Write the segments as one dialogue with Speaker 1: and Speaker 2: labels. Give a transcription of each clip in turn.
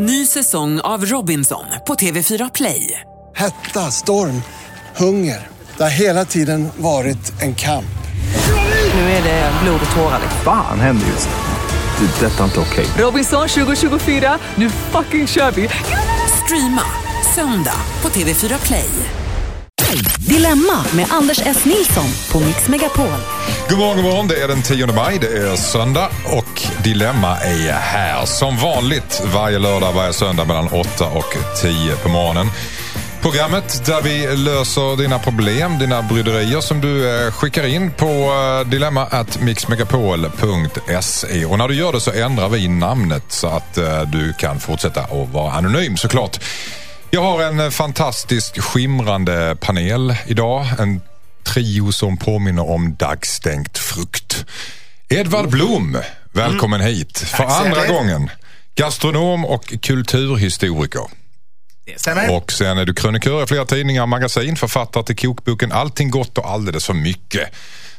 Speaker 1: Ny säsong av Robinson på TV4 Play.
Speaker 2: Hetta, storm, hunger. Det har hela tiden varit en kamp.
Speaker 1: Nu är det blod och tårar.
Speaker 3: Fan händer just nu. Det. är Detta är inte okej.
Speaker 1: Robinson 2024, nu fucking kör vi! Streama söndag på TV4 Play.
Speaker 4: Dilemma med Anders S. Nilsson på Mix Megapol.
Speaker 5: God morgon, god morgon. Det är den 10 maj, det är söndag och Dilemma är här som vanligt varje lördag, varje söndag mellan 8 och 10 på morgonen. Programmet där vi löser dina problem, dina bryderier som du eh, skickar in på eh, dilemma@mixmegapol.se och när du gör det så ändrar vi namnet så att eh, du kan fortsätta att vara anonym såklart. Jag har en eh, fantastisk skimrande panel idag. En trio som påminner om dagstänkt frukt. Edvard Blom, välkommen hit för
Speaker 6: Tack
Speaker 5: andra gången. Gastronom och kulturhistoriker. Och sen är du krönikör i flera tidningar och magasin, författare till kokboken Allting gott och alldeles för mycket.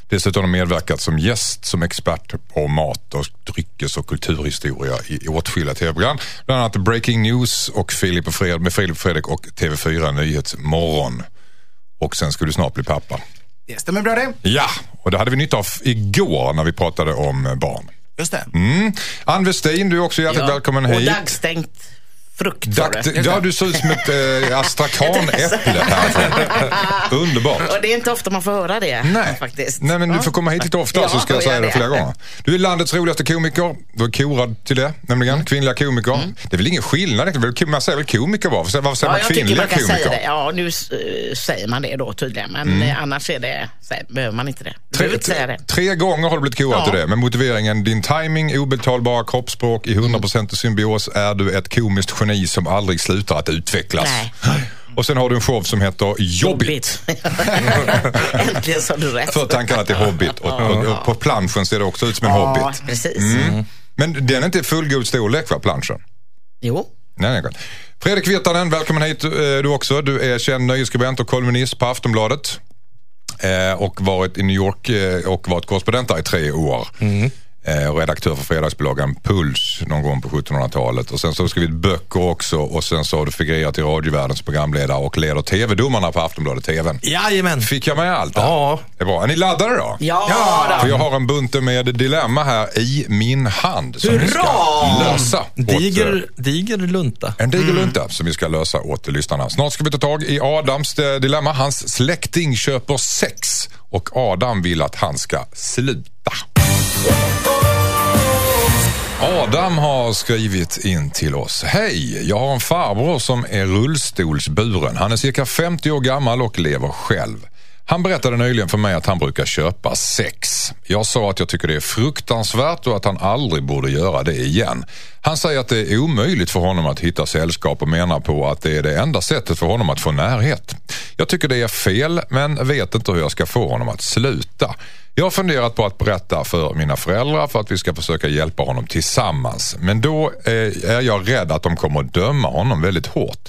Speaker 5: Dessutom har du medverkat som gäst, som expert på mat och dryckes och kulturhistoria i åtskilliga tv-program. Bland annat Breaking News och Filip och Fred, med Filip och Fredrik och TV4 Nyhetsmorgon. Och sen skulle du snart bli pappa.
Speaker 6: Det stämmer bra det.
Speaker 5: Ja, och det hade vi nytta av igår när vi pratade om barn.
Speaker 6: Just det.
Speaker 5: Mm. Ann Westin, du är också hjärtligt välkommen
Speaker 7: Och
Speaker 5: hit.
Speaker 7: dagstängt frukt
Speaker 5: Dakt,
Speaker 7: du.
Speaker 5: ja, du ser ut som ett äh, astrakanäpple härifrån. Underbart.
Speaker 7: Och det är inte ofta man får höra det
Speaker 5: Nej.
Speaker 7: faktiskt.
Speaker 5: Nej, men du får komma hit lite ofta
Speaker 7: Ja,
Speaker 5: så ska jag säga det
Speaker 7: det.
Speaker 5: flera gånger. Du är landets roligaste komiker. Du är korad till det, nämligen.
Speaker 7: Mm.
Speaker 5: Kvinnliga komiker. Det är väl ingen skillnad. Man säger väl komiker var? Varför säger
Speaker 7: Ja,
Speaker 5: man
Speaker 7: jag
Speaker 5: kvinnliga
Speaker 7: man
Speaker 5: komiker?
Speaker 7: säga det. Ja, nu eh, säger man det då tydligen. Men eh, annars är det, här, behöver man inte det. Behöver inte säga det.
Speaker 5: tre gånger har du blivit korad
Speaker 7: Ja.
Speaker 5: till det. Med motiveringen din timing, obetalbara kroppsspråk i 100% symbios är du ett komiskt geni som aldrig slutar att utvecklas.
Speaker 7: Nej.
Speaker 5: Och sen har du en show som heter Jobbigt.
Speaker 7: Äntligen sa du rätt.
Speaker 5: För tankarna till Hobbit. Och, och, och på planschen ser det också ut som en
Speaker 7: Ja,
Speaker 5: Hobbit.
Speaker 7: precis.
Speaker 5: Mm. Men den är inte fullgod storlek va, planschen?
Speaker 7: Jo.
Speaker 5: Nej, nej. Fredrik Virtanen, välkommen hit eh, du också. Du är känd nöjesskribent och kolumnist på Aftonbladet. Eh, och varit i New York eh, och varit korrespondent där i tre år. Eh, och redaktör för fredagsbloggen Puls någon gång på 1700-talet. Och sen så har du skrivit böcker också och sen så har du figurerat i radiovärldens programledare och leder tv-domarna på Aftonbladet TVn.
Speaker 3: Jajamän.
Speaker 5: Fick jag med allt?
Speaker 3: Ja.
Speaker 5: Det är bra. Är ni laddade då?
Speaker 7: Ja, då.
Speaker 5: För jag har en bunte med dilemma här i min hand som vi ska
Speaker 3: Hurra!
Speaker 5: lösa. åt, eh,
Speaker 3: Diger, diger lunta.
Speaker 5: en diger lunta som vi ska lösa åt lyssnarna. Snart ska vi ta tag i Adams eh, dilemma. Hans släkting köper sex och Adam vill att han ska sluta. Adam har skrivit in till oss. Hej, jag har en farbror som är rullstolsburen. Han är cirka 50 år gammal och lever själv. Han berättade nyligen för mig att han brukar köpa sex. Jag sa att jag tycker det är fruktansvärt och att han aldrig borde göra det igen. Han säger att det är omöjligt för honom att hitta sällskap och menar på att det är det enda sättet för honom att få närhet. Jag tycker det är fel men vet inte hur jag ska få honom att sluta. Jag har funderat på att berätta för mina föräldrar för att vi ska försöka hjälpa honom tillsammans. Men då eh, är jag rädd att de kommer att döma honom väldigt hårt.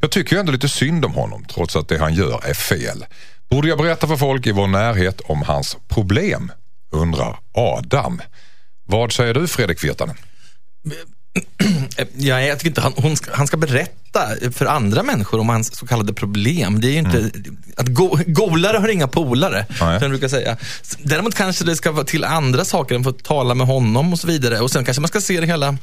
Speaker 5: Jag tycker ju ändå lite synd om honom trots att det han gör är fel. Borde jag berätta för folk i vår närhet om hans problem? Undrar Adam. Vad säger du Fredrik Virtanen?
Speaker 3: Ja, jag tycker inte han, ska, han ska berätta för andra människor om hans så kallade problem. Det är ju inte, att go, golare har inga polare, som jag brukar säga. Däremot kanske det ska vara till andra saker än för att tala med honom och så vidare. Och sen kanske man ska se det hela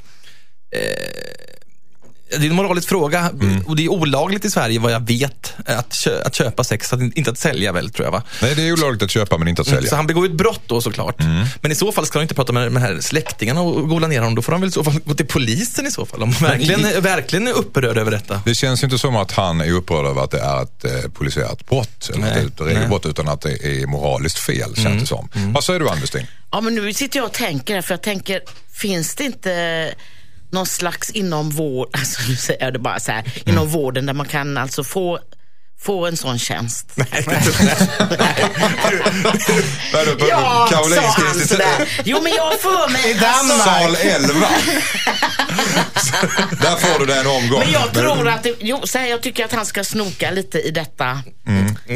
Speaker 3: det är en moralisk fråga och det är olagligt i Sverige vad jag vet att, kö, att köpa sex, att, inte att sälja väl tror jag va?
Speaker 5: Nej, det är olagligt att köpa men inte att sälja.
Speaker 3: Så han begår ett brott då såklart. Men i så fall ska han inte prata med de här släktingarna och gola ner honom. Då får han väl i så fall gå till polisen i så fall. Om han verkligen, verkligen är upprörd över detta.
Speaker 5: Det känns ju inte som att han är upprörd över att det är ett eh, polisiärt brott eller
Speaker 3: Nej,
Speaker 5: ett regelbrott utan att det är moraliskt fel känns det som. Vad säger du Ann?
Speaker 7: Ja, men nu sitter jag och tänker här, för jag tänker, finns det inte någon slags inom vård, alltså nu säger jag det bara så här, inom vården där man kan alltså få få en sån tjänst.
Speaker 5: Vadå, på
Speaker 7: Ja, sa
Speaker 5: Karolinska
Speaker 7: han
Speaker 5: institutet?
Speaker 7: sådär. Jo, men jag har för mig...
Speaker 6: I Danmark.
Speaker 7: Alltså,
Speaker 5: Sal 11. Där får du dig en omgång.
Speaker 7: Men jag tror att, det, jo, så här, jag tycker att han ska snoka lite i detta.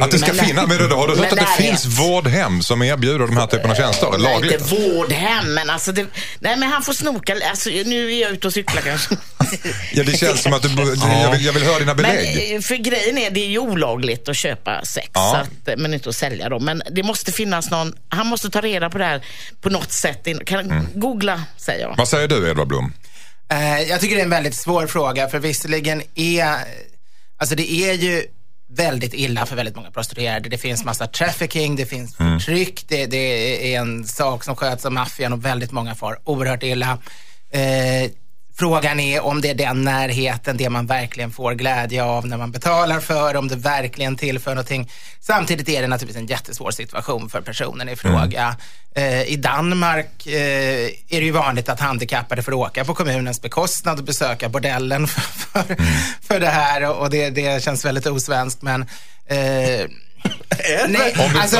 Speaker 5: Att det ska
Speaker 7: Men-
Speaker 5: finnas, men då har du hört att det finns vårdhem som erbjuder de här typerna av tjänster?
Speaker 7: Nej,
Speaker 5: Lagligt?
Speaker 7: inte vårdhem, men alltså det, nej men han får snoka. Alltså, nu är jag ute och cyklar kanske.
Speaker 5: Ja, det känns som att du, jag, vill, jag vill höra dina belägg.
Speaker 7: Men, eh, för grejen är, det är ju olagligt att köpa sex,
Speaker 5: Ja.
Speaker 7: så att, eh, men inte att sälja dem. Men det måste finnas någon, han måste ta reda på det här på något sätt. Kan,
Speaker 5: Mm.
Speaker 7: Googla, säger jag.
Speaker 5: Vad säger du Edvard Blom?
Speaker 6: Eh, jag tycker det är en väldigt svår fråga för visserligen är, alltså det är ju väldigt illa för väldigt många prostituerade. Det finns massa trafficking, det finns förtryck, det, det är en sak som sköts av maffian och väldigt många far oerhört illa. Eh, Frågan är om det är den närheten, det man verkligen får glädje av när man betalar för, om det verkligen tillför någonting. Samtidigt är det naturligtvis en jättesvår situation för personen i fråga. Eh, I Danmark eh, är det ju vanligt att handikappade får åka på kommunens bekostnad och besöka bordellen för, för, för det här och det, det känns väldigt osvenskt men eh, Nej, alltså,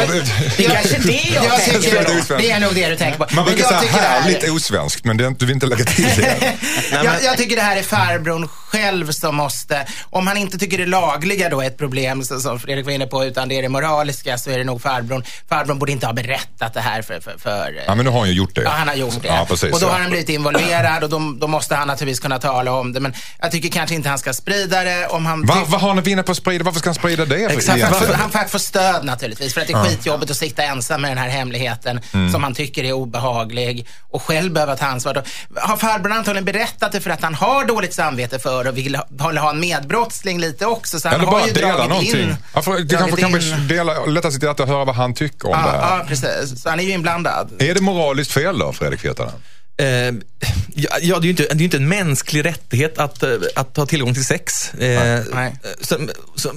Speaker 7: Det är kanske det jag
Speaker 6: jag
Speaker 7: tänker
Speaker 5: då.
Speaker 6: Det är nog det du tänker på.
Speaker 5: Man brukar
Speaker 6: jag
Speaker 5: säga
Speaker 6: det här-
Speaker 5: härligt osvenskt, men det, du vill inte lägga till det.
Speaker 6: jag, jag tycker det här är farbrorn själv som måste, om han inte tycker det lagliga då är ett problem så, som Fredrik var inne på, utan det är det moraliska så är det nog farbrorn. Farbrorn borde inte ha berättat det här för, för, för
Speaker 5: Ja, men nu har han ju gjort det.
Speaker 6: Ja, han har gjort det.
Speaker 5: Ja, precis.
Speaker 6: och då
Speaker 5: ja.
Speaker 6: har han blivit involverad och då, då måste han naturligtvis kunna tala om det. Men jag tycker kanske inte han ska sprida det. Om han
Speaker 5: Va, vad har han att vinna på att sprida? Varför ska han sprida det?
Speaker 6: Exakt, för,
Speaker 5: egentligen?
Speaker 6: för, han får få stöd naturligtvis. För att det är skitjobbigt att sitta ensam med den här hemligheten
Speaker 5: Mm.
Speaker 6: som han tycker är obehaglig och själv behöva ta ansvar. Då har farbrorn antagligen berättat det för att han har dåligt samvete för och vill ha, vill ha en medbrottsling lite också. Så han
Speaker 5: Eller
Speaker 6: har
Speaker 5: bara
Speaker 6: ju
Speaker 5: dela någonting.
Speaker 6: in.
Speaker 5: Ja, för, det kanske kan dela, lätta sitt hjärta att höra vad han tycker om det
Speaker 6: Ja,
Speaker 5: här.
Speaker 6: ja, precis. Så han är ju inblandad.
Speaker 5: Är det moraliskt fel då, Fredrik Virtanen?
Speaker 3: Eh, ja, ja, det är ju inte, det är inte en mänsklig rättighet att, eh, att ha tillgång till sex. Eh,
Speaker 6: nej.
Speaker 3: Sen,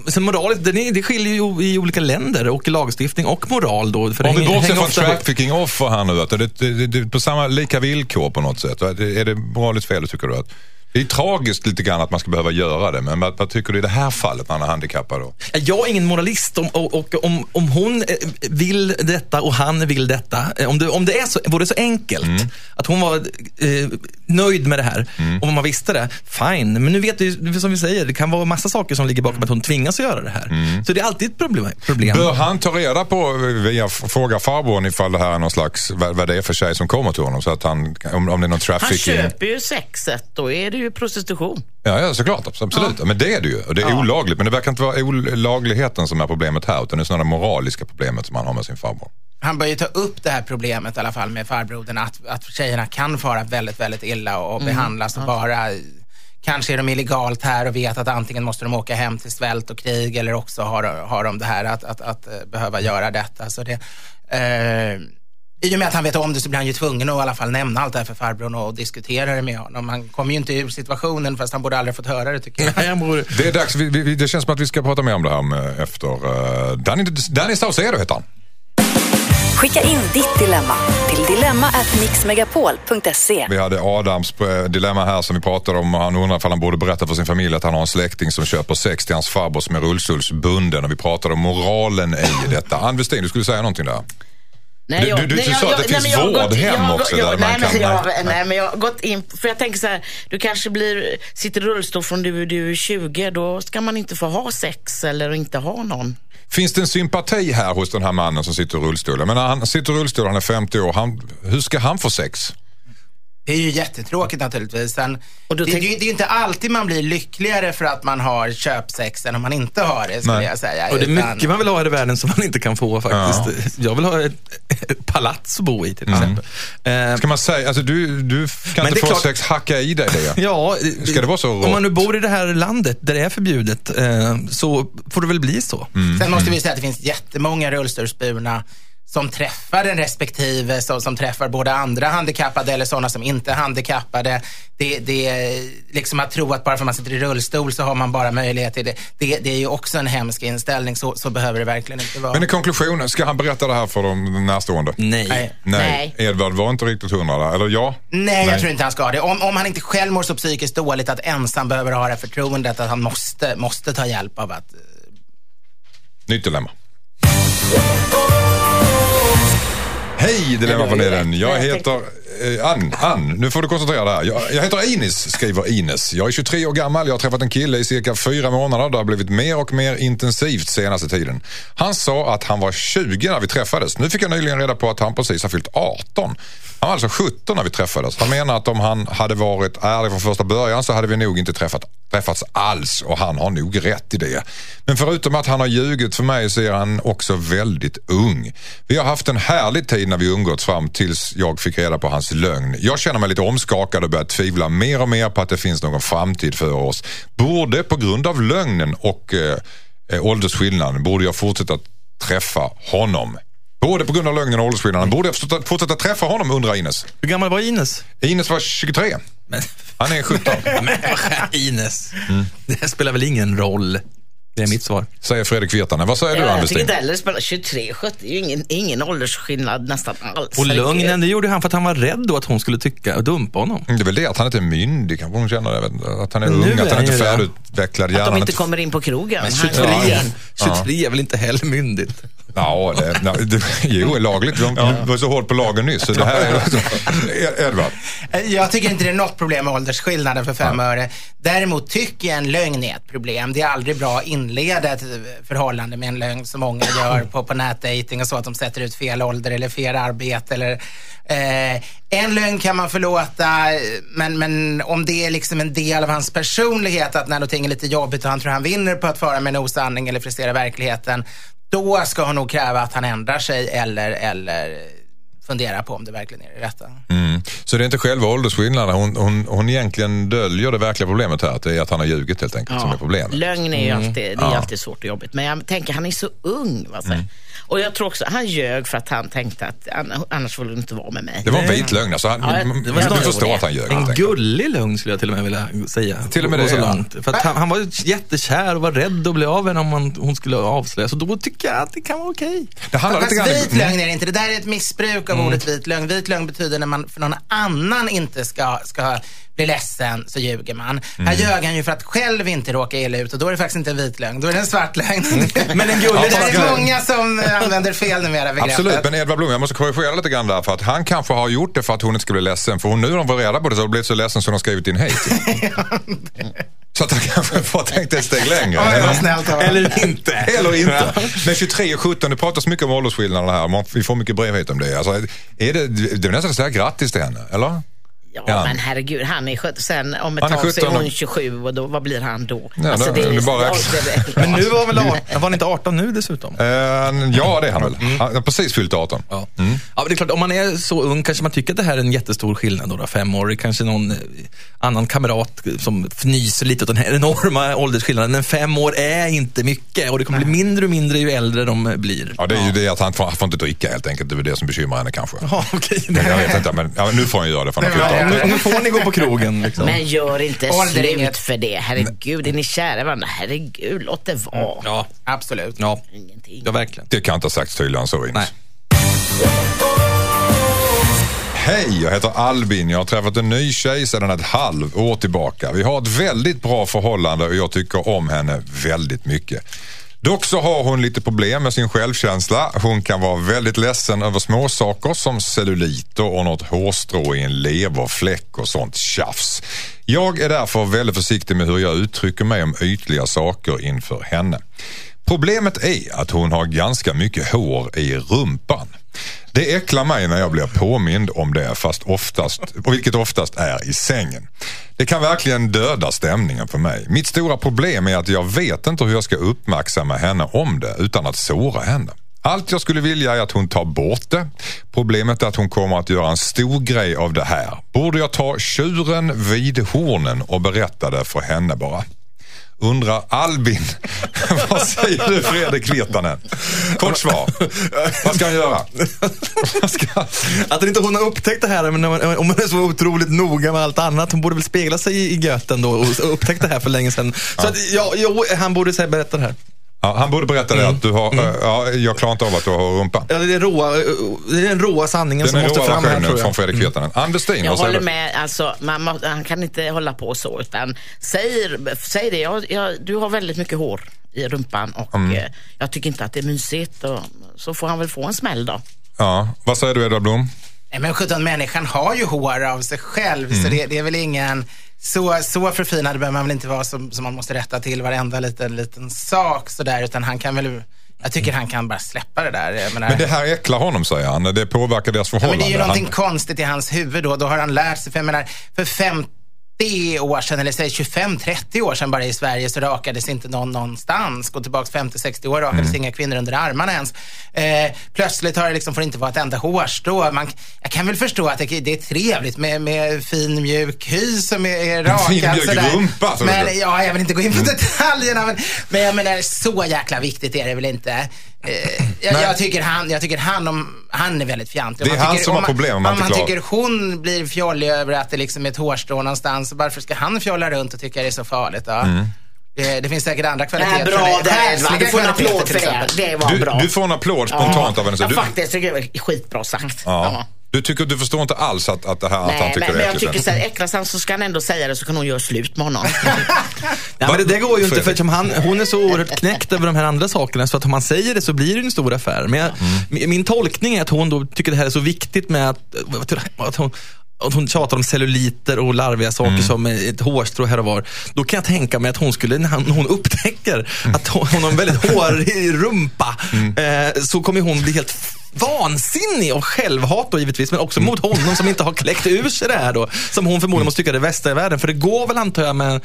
Speaker 3: sen, moraliskt, det, är- det skiljer ju i olika länder och i lagstiftning och moral då. För det
Speaker 5: Om vi bortser från
Speaker 3: ofta ihop.
Speaker 5: trafficking-offer här nu, att det, det, det, det är på samma lika villkor på något sätt. Är det moraliskt fel tycker du? Att, det är tragiskt lite grann att man ska behöva göra det, men vad, vad tycker du i det här fallet när han är handikappad? Då?
Speaker 3: Jag är ingen moralist om, och, och om, om hon eh, vill detta och han vill detta. eh, Om det, om det är så, vore så enkelt
Speaker 5: Mm.
Speaker 3: att hon var eh, nöjd med det här och man visste det, fine. Men nu vet du, som vi säger, det kan vara massa saker som ligger bakom att hon tvingas att göra det här. Så det är alltid ett problem. problem.
Speaker 5: Mm. Bör han ta reda på, via fråga farbrorn ifall det här är någon slags, vad, vad det är för tjej som kommer till honom? Så att han, om, om det är någon
Speaker 7: Han
Speaker 5: trafficking.
Speaker 7: köper ju sexet, då är det ju prostitution.
Speaker 5: Ja, ja såklart. Absolut. Men det är det ju. Och det är olagligt. Men det verkar inte vara olagligheten som är problemet här, utan det är snarare det moraliska problemet som han har med sin farbror.
Speaker 6: Han bör ju ta upp det här problemet i alla fall med farbrodern att, att tjejerna kan fara väldigt, väldigt illa och behandlas och bara Kanske är de illegalt här och vet att antingen måste de åka hem till svält och krig eller också har, har de det här att, att, att, eh, behöva göra detta. Så det, eh, I och med att han vet om det så blir han ju tvungen att i alla fall nämna allt det här för farbrorn och diskutera det med honom. Han kommer ju inte ur situationen fast han borde aldrig fått höra det tycker jag.
Speaker 3: Nej, jag borde-
Speaker 5: Det är dags, vi, vi, det känns som att vi ska prata mer om det här med, efter uh, Danny, Danny Saucedo heter han.
Speaker 4: Skicka in ditt dilemma till dilemma@mixmegapol.se.
Speaker 5: Vi hade Adams eh, dilemma här som vi pratade om. Han undrar om han borde berätta för sin familj att han har en släkting som köper sex till hans farbror som är rullstolsbunden. Och vi pratade om moralen i detta. Ann Westin, du skulle säga någonting där?
Speaker 7: Nej,
Speaker 5: Du-
Speaker 7: jag-
Speaker 5: du- du
Speaker 7: nej,
Speaker 5: sa
Speaker 7: jag-
Speaker 5: att det
Speaker 7: jag-
Speaker 5: finns
Speaker 7: nej, men
Speaker 5: vårdhem också där
Speaker 7: jag-
Speaker 5: man
Speaker 7: nej,
Speaker 5: kan-
Speaker 7: men jag-
Speaker 5: nej.
Speaker 7: Nej, men jag har gått in, för jag tänker så här, du kanske blir, sitter i rullstol från du, du är 20, då ska man inte få ha sex eller inte ha någon.
Speaker 5: Finns det en sympati här hos den här mannen som sitter i rullstol? Jag menar, han sitter i rullstol, han är 50 år. Han, hur ska han få sex?
Speaker 6: Det är ju jättetråkigt naturligtvis. Sen, det,
Speaker 7: tänk-
Speaker 6: det, är ju- det är ju inte alltid man blir lyckligare för att man har köpsex än om man inte har det, skulle
Speaker 5: Nej.
Speaker 6: jag säga.
Speaker 3: Och det är
Speaker 6: Utan-
Speaker 3: mycket man vill ha i världen som man inte kan få faktiskt. Jag vill ha ett, ett palats att bo i till exempel. Eh,
Speaker 5: Ska man säga, alltså du, du
Speaker 3: Men
Speaker 5: kan inte få
Speaker 3: klart-
Speaker 5: sex, hacka i dig det.
Speaker 3: Ja,
Speaker 5: Ska det vara så
Speaker 3: Om man nu
Speaker 5: rått?
Speaker 3: bor i det här landet där det är förbjudet eh, så får det väl bli så.
Speaker 5: Mm.
Speaker 6: Sen måste vi säga att det finns jättemånga rullstolsburna som träffar en respektive, som, som träffar både andra handikappade eller sådana som inte är handikappade. Det, det är liksom att tro att bara för att man sitter i rullstol så har man bara möjlighet till det. Det, det är ju också en hemsk inställning, så, så behöver det verkligen inte vara.
Speaker 5: Men i konklusion, ska han berätta det här för de närstående?
Speaker 3: Nej.
Speaker 6: Nej.
Speaker 5: Nej. Edvard var inte riktigt hundra där, eller ja?
Speaker 6: Nej, jag tror inte han ska det. Om, om han inte själv mår så psykiskt dåligt att ensam behöver ha det här förtroendet att han måste, måste ta hjälp av att... eh,
Speaker 5: Nytt dilemma. Hej Dilemmapanelen. Jag heter eh, Ann, Ann, nu får du koncentrera dig här. Jag, jag heter Ines, skriver Ines. Jag är 23 år gammal, jag har träffat en kille i cirka fyra månader. Det har blivit mer och mer intensivt senaste tiden. Han sa att han var 20 när vi träffades. Nu fick jag nyligen reda på att han precis har fyllt 18. Han var alltså 17 när vi träffades. Han menar att om han hade varit ärlig från första början så hade vi nog inte träffat, träffats alls och han har nog rätt i det. Men förutom att han har ljugit för mig så är han också väldigt ung. Vi har haft en härlig tid när vi umgåtts fram tills jag fick reda på hans lögn. Jag känner mig lite omskakad och börjar tvivla mer och mer på att det finns någon framtid för oss. Borde på grund av lögnen och eh, eh, åldersskillnaden borde jag fortsätta träffa honom. Både på grund av lögnen och åldersskillnaden. Borde jag fortsätta, fortsätta träffa honom undrar Ines.
Speaker 3: Hur gammal var Ines?
Speaker 5: Ines var 23.
Speaker 3: Men,
Speaker 5: Han är 17.
Speaker 3: men Ines, det spelar väl ingen roll? Det är mitt svar.
Speaker 5: Säger Fredrik Virtanen. Vad säger du
Speaker 7: Ja,
Speaker 5: Ann
Speaker 7: jag tycker inte heller det spelar 23, 70, det är ju ingen, ingen åldersskillnad nästan alls.
Speaker 3: Och lögnen, det gjorde han för att han var rädd då att hon skulle tycka och dumpa honom.
Speaker 5: Det är väl det att han inte är myndig kanske hon känner. Inte. att han är
Speaker 3: Men nu
Speaker 5: ung, att
Speaker 3: är
Speaker 5: han
Speaker 3: han
Speaker 5: inte är
Speaker 3: det.
Speaker 5: färdigutvecklad.
Speaker 7: Att de inte kommer in på krogen.
Speaker 3: Men
Speaker 7: Han-
Speaker 3: 23,
Speaker 5: Ja.
Speaker 3: 23 är väl inte heller myndigt?
Speaker 5: Ja, det, nej, det, jo, lagligt. De var så hårt på lagen nyss. Så det här är, Edvard.
Speaker 6: Jag tycker inte det är något problem med åldersskillnaden för fem öre. Däremot tycker jag en lögn är ett problem. Det är aldrig bra att inleda ett förhållande med en lögn som många gör på, på nätdating och så att de sätter ut fel ålder eller fel arbete. Eller, eh, en lögn kan man förlåta, men, men om det är liksom en del av hans personlighet att när någonting är lite jobbigt och han tror han vinner på att fara med en osanning eller frisera verkligheten, då ska hon nog kräva att han ändrar sig eller, eller fundera på om det verkligen är det rätta.
Speaker 5: Mm. Så det är inte själva åldersskillnaden. Hon, hon, hon egentligen döljer det verkliga problemet här. Att det är att han har ljugit helt enkelt som är problemet.
Speaker 7: Lögn är ju
Speaker 3: Mm.
Speaker 7: alltid, det är alltid svårt och jobbigt. Men jag tänker, han är så ung. Va? så.
Speaker 3: Mm.
Speaker 7: Och jag tror också, han ljög för att han tänkte att an- annars vill du inte vara med mig.
Speaker 5: Det var en vit lögn. Alltså han,
Speaker 7: Ja, det var snarare
Speaker 5: förstår att han ljög.
Speaker 3: En gullig lögn skulle jag till och med vilja säga.
Speaker 5: Till och med det,
Speaker 3: så
Speaker 5: ja.
Speaker 3: långt. För att han, han var ju jättekär och var rädd att bli av henne om man, hon skulle avslöja. Så då tycker jag att det kan vara okej.
Speaker 5: Det handlar lite
Speaker 6: Fast
Speaker 5: grann...
Speaker 6: vit lögn är det inte. Det där är ett missbruk av ordet vit lögn. Vit lögn betyder när man för någon annan inte ska, ska bli ledsen så ljuger man. Här ljög han ju för att själv inte råka illa ut och då är det faktiskt inte en vit lögn. Då är det en svart lögn.
Speaker 3: Men en gullig
Speaker 6: det där
Speaker 3: lögn.
Speaker 6: är många som använder fel numera begreppet.
Speaker 5: Absolut, men Edvard Blom, jag måste korrigera lite grann där. För att han kanske har gjort det för att hon inte ska bli ledsen. För hon, nu när hon var reda på det så har blivit så ledsen så hon har skrivit in hej till. Så att han kanske får tänkt ett steg längre. Eller-.
Speaker 3: Eller inte.
Speaker 5: Eller inte. Men 23 och 17, det pratas mycket om åldersskillnader här. Man- Vi får mycket brev hit om det. Alltså, är det, det är nästan att säga grattis till henne, eller?
Speaker 7: Ja,
Speaker 5: Ja.
Speaker 7: men herregud, han är 17. Sen om ett
Speaker 5: Han är
Speaker 7: tag så är
Speaker 5: 17 och-
Speaker 7: hon 27 och då, vad blir han då?
Speaker 5: Ja, då- det är bara
Speaker 7: ja, det-
Speaker 3: Men nu var väl 18, var han inte 18 nu dessutom?
Speaker 5: Eh, ja, det är han väl. Han har precis fyllt 18.
Speaker 3: Ja. ja, men det är klart, om man är så ung kanske man tycker att det här är en jättestor skillnad. Då, då, fem år, Det kanske någon eh, annan kamrat som fnyser lite åt den här enorma åldersskillnaden. Men fem år är inte mycket och det kommer bli mindre och mindre ju äldre de blir.
Speaker 5: Ja, det är ju det att han får, han får inte dricka helt enkelt. Det är väl det som bekymrar henne kanske.
Speaker 3: Ja.
Speaker 5: Men Jag vet inte, men ja, nu får han göra det för han har fyllt
Speaker 6: Ja,
Speaker 5: 18.
Speaker 3: Nu, nu får ni gå på krogen. Liksom.
Speaker 7: Men gör inte slut för det. Herregud, är ni kära varandra? Herregud, låt det vara.
Speaker 3: Ja,
Speaker 6: Absolut.
Speaker 3: ja,
Speaker 7: Ingenting.
Speaker 3: ja, verkligen.
Speaker 5: Det kan inte ha sagts tydligare än så, Ines.
Speaker 3: Nej.
Speaker 5: Hej, jag heter Albin. Jag har träffat en ny tjej sedan ett halvår tillbaka. Vi har ett väldigt bra förhållande och jag tycker om henne väldigt mycket. Dock så har hon lite problem med sin självkänsla. Hon kan vara väldigt ledsen över små saker som celluliter och något hårstrå i en leverfläck och sånt tjafs. Jag är därför väldigt försiktig med hur jag uttrycker mig om ytliga saker inför henne. Problemet är att hon har ganska mycket hår i rumpan. Det äcklar mig när jag blir påmind om det, fast oftast, och vilket oftast är i sängen. Det kan verkligen döda stämningen för mig. Mitt stora problem är att jag vet inte hur jag ska uppmärksamma henne om det utan att såra henne. Allt jag skulle vilja är att hon tar bort det. Problemet är att hon kommer att göra en stor grej av det här. Borde jag ta tjuren vid hornen och berätta det för henne bara? Undrar Albin. Vad säger du Fredrik Virtanen? Kort svar. Vad ska han göra? Ska...
Speaker 3: Att inte hon har upptäckt det här, men om hon är så otroligt noga med allt annat, hon borde väl spegla sig i- i göten då och upptäckt det här för länge sedan. Så att, ja, jo, han borde säga, berätta det här.
Speaker 5: Ja, han borde berätta det att du har, eh, ja, jag klarar inte av att du har rumpa.
Speaker 3: Ja, det är, råa, det är den råa sanningen
Speaker 5: Den
Speaker 3: som måste fram här tror
Speaker 5: från
Speaker 3: jag.
Speaker 5: Fredrik Virtanen. Ann Westin,
Speaker 7: Jag
Speaker 5: vad säger
Speaker 7: håller
Speaker 5: du?
Speaker 7: med. Alltså, man han kan inte hålla på så. Utan säg, säg det. Jag, jag, du har väldigt mycket hår i rumpan och
Speaker 5: Mm.
Speaker 7: eh, jag tycker inte att det är mysigt. Och, så får han väl få en smäll då.
Speaker 5: Ja, vad säger du Edvard Blom?
Speaker 6: Nej, men 17 människan har ju hår av sig själv,
Speaker 5: Mm.
Speaker 6: så det, det är väl ingen... Så, så förfinad behöver man väl inte vara som, som man måste rätta till varenda liten, liten sak sådär, utan han kan väl... Jag tycker han kan bara släppa det där. Menar,
Speaker 5: Men det här äcklar honom säger han. Det påverkar deras
Speaker 6: Ja,
Speaker 5: förhållande.
Speaker 6: men det är ju någonting
Speaker 5: han,
Speaker 6: konstigt i hans huvud då. Då har han lärt sig. För jag menar, för 50 år sedan, eller säg 25-30 år sedan bara i Sverige så rakades inte någon någonstans. Gå tillbaka 50-60 år rakades
Speaker 5: Mm.
Speaker 6: inga kvinnor under armarna ens. Eh, plötsligt har det liksom, får det inte vara ett enda hårstrå. Man, jag kan väl förstå att det, det är trevligt med, med fin mjuk hy som är, är rakad.
Speaker 5: fin mjuk
Speaker 6: sådär.
Speaker 5: rumpa,
Speaker 6: Men ja, jag vill inte gå in på detaljerna. Men, men jag menar, så jäkla viktigt är det väl inte. Eh, jag, jag tycker han, jag tycker han, om, han är väldigt fjantig.
Speaker 5: Det är
Speaker 6: Om man
Speaker 5: han
Speaker 6: tycker-
Speaker 5: som
Speaker 6: om
Speaker 5: har
Speaker 6: man-
Speaker 5: problem, om man
Speaker 6: Om
Speaker 5: inte
Speaker 6: man
Speaker 5: klarar-
Speaker 6: tycker hon blir fjollig över att det liksom är ett hårstrå någonstans, varför ska han fjolla runt och tycka det är så farligt då?
Speaker 5: Mm.
Speaker 6: Det, det finns säkert andra
Speaker 7: Det
Speaker 6: kvaliteter.
Speaker 7: är bra det här,
Speaker 6: Själsliga
Speaker 7: Du får en applåd för det. Det var
Speaker 5: du,
Speaker 7: bra.
Speaker 5: du får en applåd spontant av henne. Så
Speaker 7: Ja,
Speaker 5: du,
Speaker 7: faktiskt det är skitbra sagt.
Speaker 5: ja. du, tycker, du förstår inte alls att, att, det här, att han
Speaker 7: Nej,
Speaker 5: tycker
Speaker 7: men,
Speaker 5: det
Speaker 7: men
Speaker 5: är
Speaker 7: jag tycker
Speaker 5: äckligt?
Speaker 7: så äcklas han så ska han ändå säga det så kan hon göra slut med honom.
Speaker 3: Ja, men det, det går ju inte för eftersom han, hon är så oerhört knäckt över de här andra sakerna så att om man säger det så blir det en stor affär. Men jag, min, min tolkning är att hon då tycker det här är så viktigt med att, att hon att hon tjatar om celluliter och larviga saker som ett hårstrå här och var. Då kan jag tänka mig att hon skulle, när hon upptäcker att hon, hon har en väldigt hårig rumpa, eh, så kommer hon bli helt vansinnig av självhat då givetvis, men också mot honom som inte har kläckt ur sig det här då. Som hon förmodligen måste tycka är det bästa i världen. För det går väl antar jag med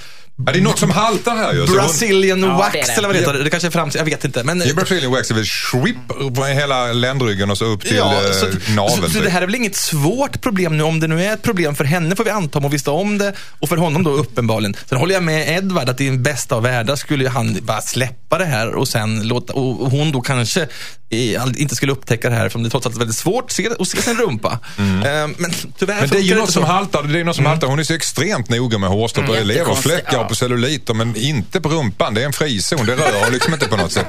Speaker 5: Ja, det är något som haltar här ju. Hon-
Speaker 3: Brazilian
Speaker 7: Ja,
Speaker 3: wax
Speaker 7: det är det.
Speaker 3: eller vad det heter. Det kanske är framtid, jag vet inte. Men,
Speaker 5: Det är Brazilian wax, det är shrip på hela ländryggen och så upp till
Speaker 3: ja,
Speaker 5: eh,
Speaker 3: så,
Speaker 5: naveln.
Speaker 3: så, så
Speaker 5: typ.
Speaker 3: det här är väl inget svårt problem nu. Om det nu är ett problem för henne får vi anta om hon visste om det och för honom då uppenbarligen. Sen håller jag med Edvard att i den bästa av världar skulle han bara släppa det här och sen låta, och och hon då kanske inte skulle upptäcka det här för det är trots allt väldigt svårt att se, att se sin rumpa. Eh, Men tyvärr
Speaker 5: Mm. Men det är ju något som haltar. Det är något som haltar. Hon är så extremt noga med hårstrå på
Speaker 7: Mm,
Speaker 5: leverfläckar och på celluliter men inte på rumpan. Det är en frizon. Det rör hon liksom inte på något sätt.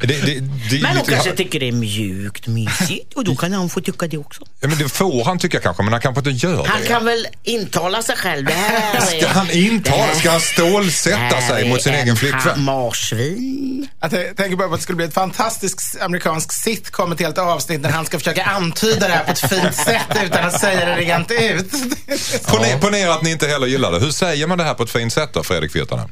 Speaker 5: Det, det, det,
Speaker 7: Men hon kanske tycker det är mjukt mysigt och då kan han få tycka det också.
Speaker 5: Ja, men det får han tycka kanske, men han kanske inte gör
Speaker 7: Han
Speaker 5: det.
Speaker 7: kan väl intala sig själv. Det här är,
Speaker 5: Ska han intala- ska han stålsätta sig mot sin
Speaker 7: en
Speaker 5: egen flickvän?
Speaker 7: Marsvin.
Speaker 6: Jag tänker bara på att det skulle bli ett fantastiskt amerikansk sitcom, ett helt avsnitt när han ska försöka antyda det här på ett fint sätt utan att säga det rent ut.
Speaker 5: Ponera att ni inte heller gillar det. Hur säger man det här på ett fint sätt då, Fredrik Virtanen?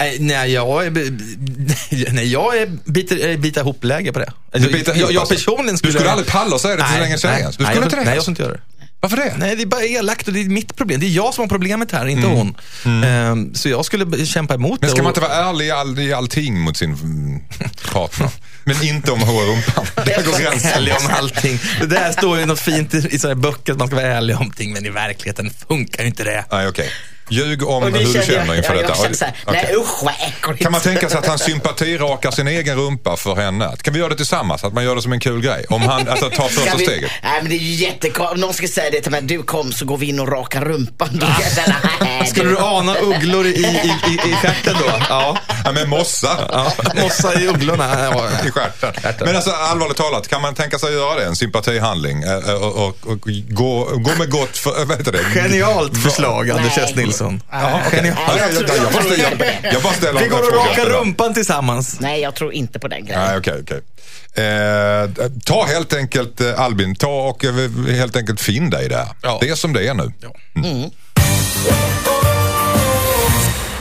Speaker 3: Nej, Nej, jag är, nej, jag är biter, är bita ihop-läge på det. Alltså,
Speaker 5: Du biter
Speaker 3: jag, jag
Speaker 5: alltså.
Speaker 3: personligen
Speaker 5: Du
Speaker 3: skulle...
Speaker 5: skulle aldrig palla och säga det till
Speaker 3: nej,
Speaker 5: ens? Du
Speaker 3: nej,
Speaker 5: skulle
Speaker 3: jag,
Speaker 5: inte det
Speaker 3: Nej, jag skulle inte göra det.
Speaker 5: Varför det?
Speaker 3: Nej, det är bara elakt och det är mitt problem. Det är jag som har problemet här, inte hon. Ehm, så jag skulle kämpa emot
Speaker 5: Mm. Men
Speaker 3: det.
Speaker 5: ska man
Speaker 3: och-
Speaker 5: inte vara ärlig i, all, i allting mot sin mm, partner? Men inte om hår i rumpan. Där går gränsen.
Speaker 3: ärlig om allting. Det där står ju något fint i, i sådana böcker att man ska vara ärlig om ting, men i verkligheten funkar ju inte det.
Speaker 5: Nej, okej. Ljug om
Speaker 7: Och
Speaker 5: hur du känner inför detta.
Speaker 7: Jag
Speaker 5: Okej.
Speaker 7: nej usch vad äckligt.
Speaker 5: Kan man tänka sig att han sympatirakar sin egen rumpa för henne? Kan vi göra det tillsammans? Att man gör det som en kul grej? Om han alltså, tar första
Speaker 7: vi-
Speaker 5: steget.
Speaker 7: Nej men det är ju jättekonstigt. Någon ska säga det till mig, du kom så går vi in och rakar rumpan.
Speaker 3: Skulle du ana ugglor i, i, i, i stjärten då? Ja.
Speaker 5: Ja, med mossa.
Speaker 3: ja. Mossa i ugglorna. Ja.
Speaker 5: I stjärten. Men alltså allvarligt talat, kan man tänka sig att göra det? En sympatihandling? Eh, eh, Och, och, och gå, gå med gott för, vad heter det?
Speaker 3: Genialt förslag, Anders. S. Nilsson.
Speaker 5: Ja, jag, bara ställer-
Speaker 3: Vi går och rakar rumpan tillsammans.
Speaker 7: Nej, jag tror inte på den grejen.
Speaker 5: Nej, okej, okej. Eh, ta helt enkelt, eh, Albin, ta och eh, helt enkelt finn dig där.
Speaker 3: Ja.
Speaker 5: Det är som det är nu. Mm.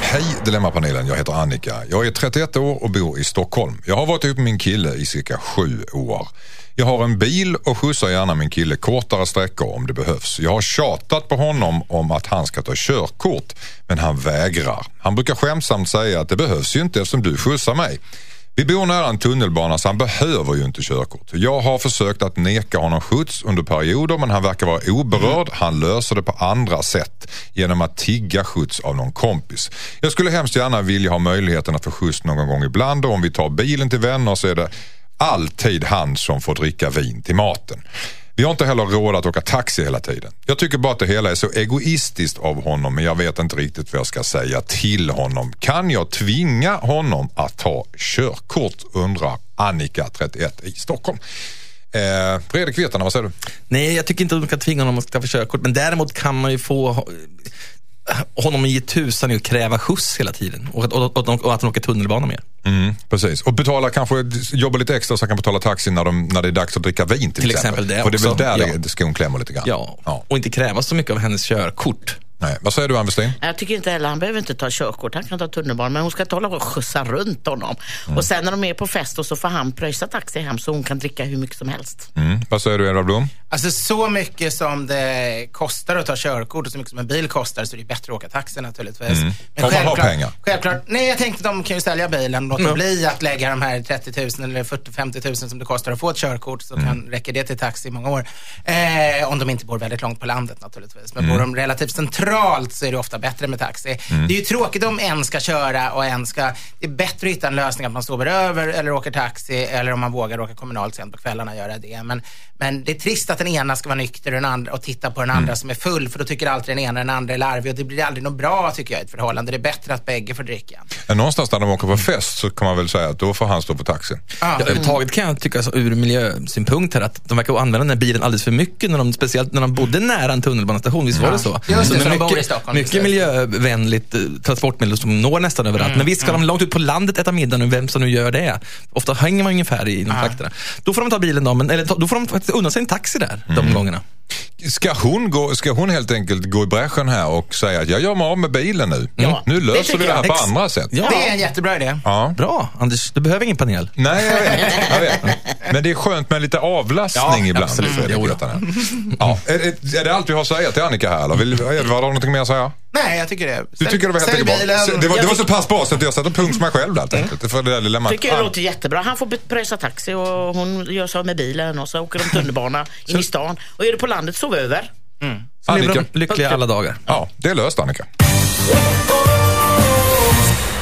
Speaker 5: Hej Dilemmapanelen, jag heter Annika. Jag är 31 år och bor i Stockholm. Jag har varit ihop med min kille i cirka sju år. Jag har en bil och skjutsar gärna min kille kortare sträckor om det behövs. Jag har tjatat på honom om att han ska ta körkort, men han vägrar. Han brukar skämtsamt säga att det behövs ju inte eftersom du skjutsar mig. Vi bor nära en tunnelbana så han behöver ju inte körkort. Jag har försökt att neka honom skjuts under perioder men han verkar vara oberörd. Han löser det på andra sätt genom att tigga skjuts av någon kompis. Jag skulle hemskt gärna vilja ha möjligheten att få skjuts någon gång ibland och om vi tar bilen till vänner så är det alltid han som får dricka vin till maten. Vi har inte heller råd att åka taxi hela tiden. Jag tycker bara att det hela är så egoistiskt av honom men jag vet inte riktigt vad jag ska säga till honom. Kan jag tvinga honom att ta körkort undrar Annika, 31 i Stockholm. Eh, Fredrik Virtanen, vad säger du?
Speaker 3: Nej, jag tycker inte att de kan tvinga honom att skaffa körkort. Men däremot kan man ju få honom ge tusan i att kräva skjuts hela tiden. Och att, och, och, och att han åker tunnelbana mer.
Speaker 5: Mm, precis. Och betala kanske, jobba lite extra så han kan betala taxi när, de, när det är dags att dricka vin till,
Speaker 3: Till exempel det
Speaker 5: För det är väl där
Speaker 3: Ja.
Speaker 5: skon klämmer lite grann.
Speaker 3: Ja.
Speaker 5: ja.
Speaker 3: och inte kräva så mycket av hennes körkort.
Speaker 5: Nej. Vad säger du Ann Westin?
Speaker 7: Jag tycker inte heller, han behöver inte ta körkort, han kan ta tunnelbanan, men hon ska inte hålla och skjutsa runt honom.
Speaker 5: Mm.
Speaker 7: Och sen när de är på fest och så får han pröjsa taxi hem så hon kan dricka hur mycket som helst.
Speaker 5: Mm. Vad säger du Edvard Blom?
Speaker 6: Alltså så mycket som det kostar att ta körkort och så mycket som en bil kostar så är det bättre att åka taxi naturligtvis.
Speaker 5: Mm. Om man har pengar.
Speaker 6: Självklart, nej jag tänkte att de kan ju sälja bilen och låta bli att lägga de här 30 000 eller 40-50 000 som det kostar att få ett körkort så
Speaker 5: Mm.
Speaker 6: kan, räcker det till taxi i många år. Eh, om de inte bor väldigt långt på landet naturligtvis. Men
Speaker 5: Mm.
Speaker 6: bor de relativt centralt så är det ofta bättre med taxi.
Speaker 5: Mm.
Speaker 6: Det är ju tråkigt om en ska köra och en ska, det är bättre att hitta en lösning att man sover över eller åker taxi eller om man vågar åka kommunalt sent på kvällarna göra det. Men, men det är trist att den ena ska vara nykter och, den andra, och titta på den andra
Speaker 5: Mm.
Speaker 6: som är full för då tycker alltid den ena den andra är larvig och det blir aldrig något bra tycker jag i ett förhållande. Det är bättre att bägge får dricka.
Speaker 5: Men Någonstans när de åker på fest så kan man väl säga att då får han stå på taxin.
Speaker 6: Ja.
Speaker 3: Ja, överhuvudtaget kan jag tycka så, ur miljösynpunkt här att de verkar använda den här bilen alldeles för mycket, när de, speciellt när de bodde nära en tunnelbanestation. Visst var det så?
Speaker 6: Just det, de i
Speaker 3: mycket,
Speaker 6: Stockholm,
Speaker 3: mycket miljövänligt eh, transportmedel som når nästan överallt. Men visst ska de långt ut på landet äta middag nu, vem som nu gör det. Ofta hänger man ungefär i de trakterna. Då får de ta bilen då, men, eller då får de faktiskt unna sig en taxi där, de gångerna.
Speaker 5: Ska hon, gå, ska hon helt enkelt gå i bräschen här och säga att jag gör mig av med bilen nu?
Speaker 7: Ja,
Speaker 5: nu löser vi det här
Speaker 7: jag.
Speaker 5: på andra sätt.
Speaker 3: Ja.
Speaker 6: Det är en jättebra idé.
Speaker 5: Ja.
Speaker 3: Bra, Anders. Du behöver ingen panel.
Speaker 5: Nej, jag vet, jag vet. Men det är skönt med lite avlastning
Speaker 3: Ja,
Speaker 5: ibland.
Speaker 3: absolut.
Speaker 5: Fredrik. Ja, är, är- är det allt vi har att säga till Annika här? Eller vill Edvard har du någonting mer att säga?
Speaker 6: Nej, jag tycker det.
Speaker 5: Du tycker det var helt
Speaker 6: Sälj
Speaker 5: enkelt bra?
Speaker 6: bilen.
Speaker 5: Det var, det
Speaker 7: Jag
Speaker 5: var så pass bra så att jag satte punkt för mig själv där, helt enkelt. För det där.
Speaker 7: Tycker det låter jättebra. Han får pröjsa taxi och hon gör så med bilen och så åker de tunnelbana in i stan. Och är det på landet, sov över.
Speaker 3: Så lever
Speaker 5: Annika.
Speaker 3: lyckliga alla dagar.
Speaker 5: Ja, det är löst Annika.